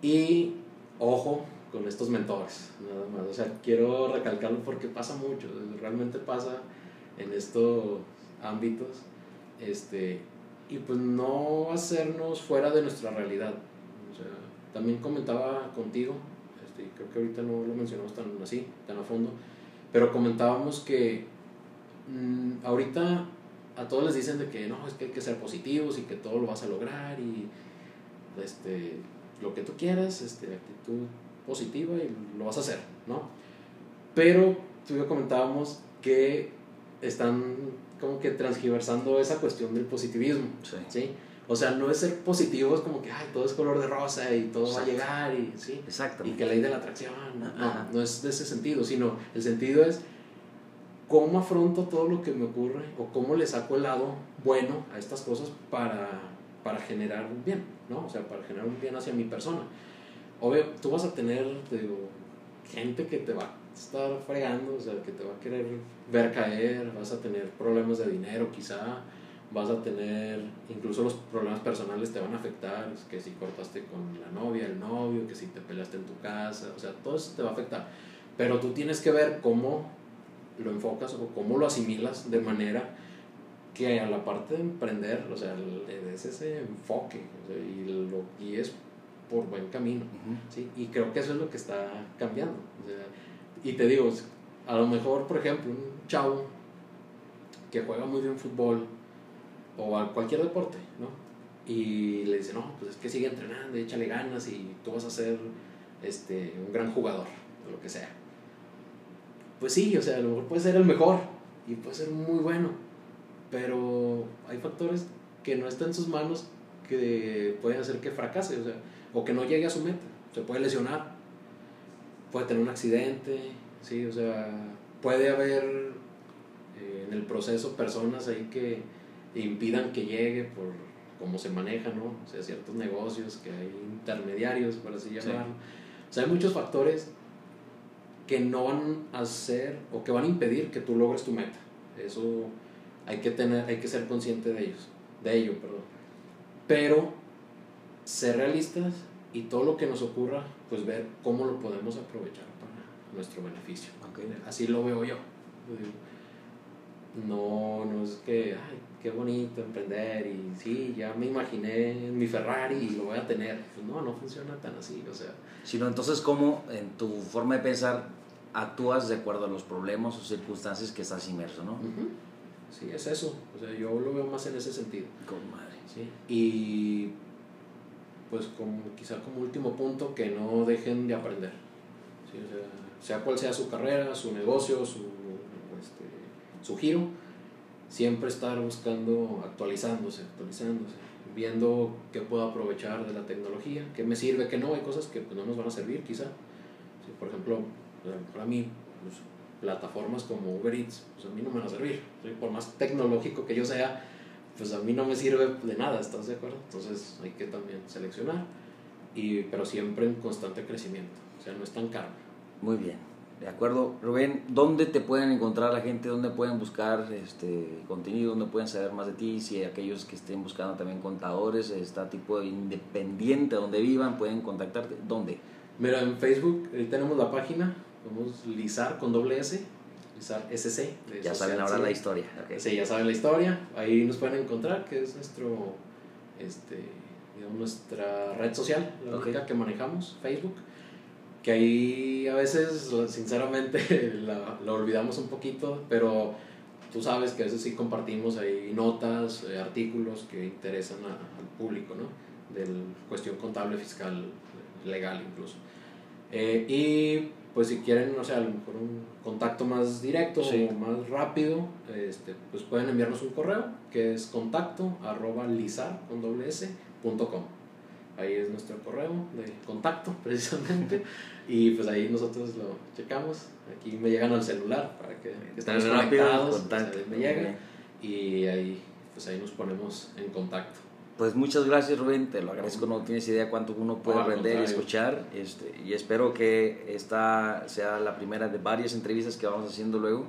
Y ojo con estos mentores, nada más. O sea, quiero recalcarlo porque pasa mucho, realmente pasa en estos ámbitos. Este, y pues no hacernos fuera de nuestra realidad. O sea, también comentaba contigo, este, creo que ahorita no lo mencionamos tan así, tan a fondo, pero comentábamos que mm, ahorita a todos les dicen de que no, es que hay que ser positivos y que todo lo vas a lograr y este, lo que tú quieras, este, actitud positiva y lo vas a hacer, ¿no? Pero tú y yo comentábamos que están como que transgiversando esa cuestión del positivismo, sí. O sea, no es ser positivo, es como que, ay, todo es color de rosa y todo va a llegar y, ¿sí? Exacto. Y que ley de la atracción, no, no es de ese sentido, sino el sentido es cómo afronto todo lo que me ocurre o cómo le saco el lado bueno a estas cosas para, para generar un bien, ¿no? O sea, para generar un bien hacia mi persona. obvio, tú vas a tener, te digo, gente que te va estar fregando, o sea, que te va a querer ver caer, vas a tener problemas de dinero quizá, vas a tener, incluso los problemas personales te van a afectar, que si cortaste con la novia, el novio, que si te peleaste en tu casa, o sea, todo eso te va a afectar. Pero tú tienes que ver cómo lo enfocas o cómo lo asimilas de manera que a la parte de emprender, o sea, le des ese enfoque y lo guíes por buen camino. ¿sí? Y creo que eso es lo que está cambiando. Y te digo, a lo mejor, por ejemplo, un chavo que juega muy bien fútbol o a cualquier deporte, ¿no? Y le dice, no, pues es que sigue entrenando, échale ganas y tú vas a ser este, un gran jugador, o lo que sea. Pues sí, o sea, a lo mejor puede ser el mejor y puede ser muy bueno, pero hay factores que no están en sus manos que pueden hacer que fracase, o sea, o que no llegue a su meta. Se puede lesionar, puede tener un accidente, sí, o sea, puede haber eh, en el proceso personas ahí que impidan que llegue por cómo se maneja, ¿no? O sea, ciertos negocios que hay intermediarios, por así llamarlo. O sea, hay muchos factores que no van a hacer o que van a impedir que tú logres tu meta. Eso hay que tener, hay que ser consciente de ellos, de ello, perdón. Pero ser realistas y todo lo que nos ocurra, pues ver cómo lo podemos aprovechar para nuestro beneficio. Así lo veo yo. No, no es que, ay, qué bonito emprender y sí, ya me imaginé mi Ferrari y lo voy a tener. Pues no, no funciona tan así, o sea. Sino entonces, ¿cómo en tu forma de pensar actúas de acuerdo a los problemas o circunstancias que estás inmerso, no? Sí, es eso. O sea, yo lo veo más en ese sentido. Con madre. Sí. Y pues como, quizá como último punto, que no dejen de aprender. ¿sí? O sea, sea cual sea su carrera, su negocio, su, este, su giro, siempre estar buscando, actualizándose, actualizándose, viendo qué puedo aprovechar de la tecnología, qué me sirve, qué no, hay cosas que pues, no nos van a servir quizá. ¿sí? Por ejemplo, para mí, pues, plataformas como Uber Eats, pues a mí no me van a servir. Por más tecnológico que yo sea, pues a mí no me sirve de nada, ¿estás de acuerdo? Entonces hay que también seleccionar, y, pero siempre en constante crecimiento, o sea, no es tan caro. Muy bien, de acuerdo. Rubén, ¿dónde te pueden encontrar la gente? ¿Dónde pueden buscar este contenido? ¿Dónde pueden saber más de ti? Si aquellos que estén buscando también contadores, está tipo independiente, donde vivan, pueden contactarte. ¿Dónde? Mira, en Facebook ahí tenemos la página, vamos Lizar con doble S, SC. Ya saben ahora la historia. Sí, ya saben la historia, ahí nos pueden encontrar, que es nuestro, este, digamos, nuestra red social, la única que manejamos, Facebook que ahí a veces, sinceramente, la, la, olvidamos un poquito, pero tú sabes que a veces sí compartimos ahí notas, eh, artículos que interesan al público, ¿no? De cuestión contable, fiscal, legal incluso. Eh, y pues si quieren, o sea, a lo mejor un contacto más directo o más rápido, este, pues pueden enviarnos un correo que es contacto arroba lizar con doble s, punto com. Ahí es nuestro correo de contacto, precisamente. y pues ahí nosotros lo checamos. Aquí me llegan al celular para que estemos conectados. Contacto. me llega. Y ahí, pues ahí nos ponemos en contacto. Pues muchas gracias Rubén, te lo agradezco, no tienes idea cuánto uno puede aprender y escuchar. Este, y espero que esta sea la primera de varias entrevistas que vamos haciendo luego.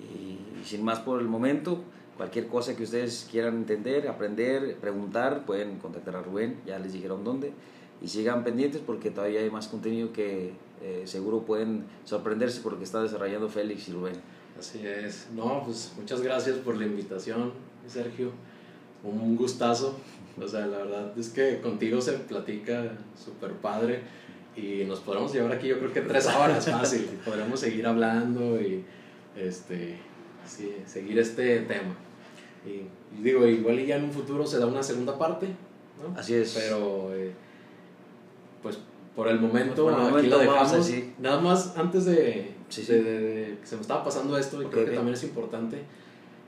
y sin más por el momento, Cualquier cosa que ustedes quieran entender, aprender, preguntar, pueden contactar a Rubén, ya les dijeron dónde. Y sigan pendientes porque todavía hay más contenido que eh, seguro pueden sorprenderse porque está desarrollando Félix y Rubén. Así es. No, pues muchas gracias por la invitación, Sergio. Un gustazo. O sea, la verdad es que contigo se platica súper padre y nos podremos llevar aquí yo creo que tres horas fácil. podremos seguir hablando y este, sí, seguir este tema. Y, digo, igual ya en un futuro se da una segunda parte, ¿no? Así es. Pero, eh, pues por el momento, aquí lo dejamos. Nada más, antes de, que se me estaba pasando esto, y creo que también es importante,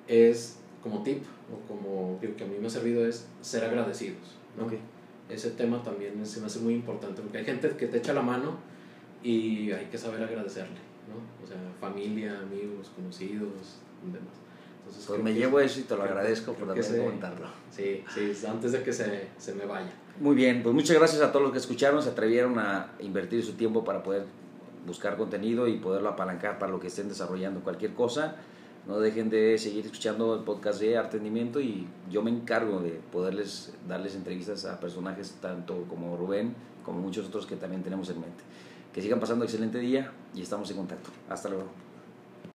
es como tip, o como que a mí me ha servido, es ser agradecidos. ¿no? Ese tema también se me hace muy importante, porque hay gente que te echa la mano y hay que saber agradecerle, ¿no? O sea, familia, amigos, conocidos, demás Entonces, pues me llevo eso y te lo creo agradezco por creo también comentarlo. Sí, sí, antes de que se, se me vaya. Muy bien, pues muchas gracias a todos los que escucharon, se atrevieron a invertir su tiempo para poder buscar contenido y poderlo apalancar para lo que estén desarrollando cualquier cosa. No dejen de seguir escuchando el podcast de Artendimiento y yo me encargo de poderles darles entrevistas a personajes tanto como Rubén como muchos otros que también tenemos en mente. Que sigan pasando excelente día y estamos en contacto. Hasta luego.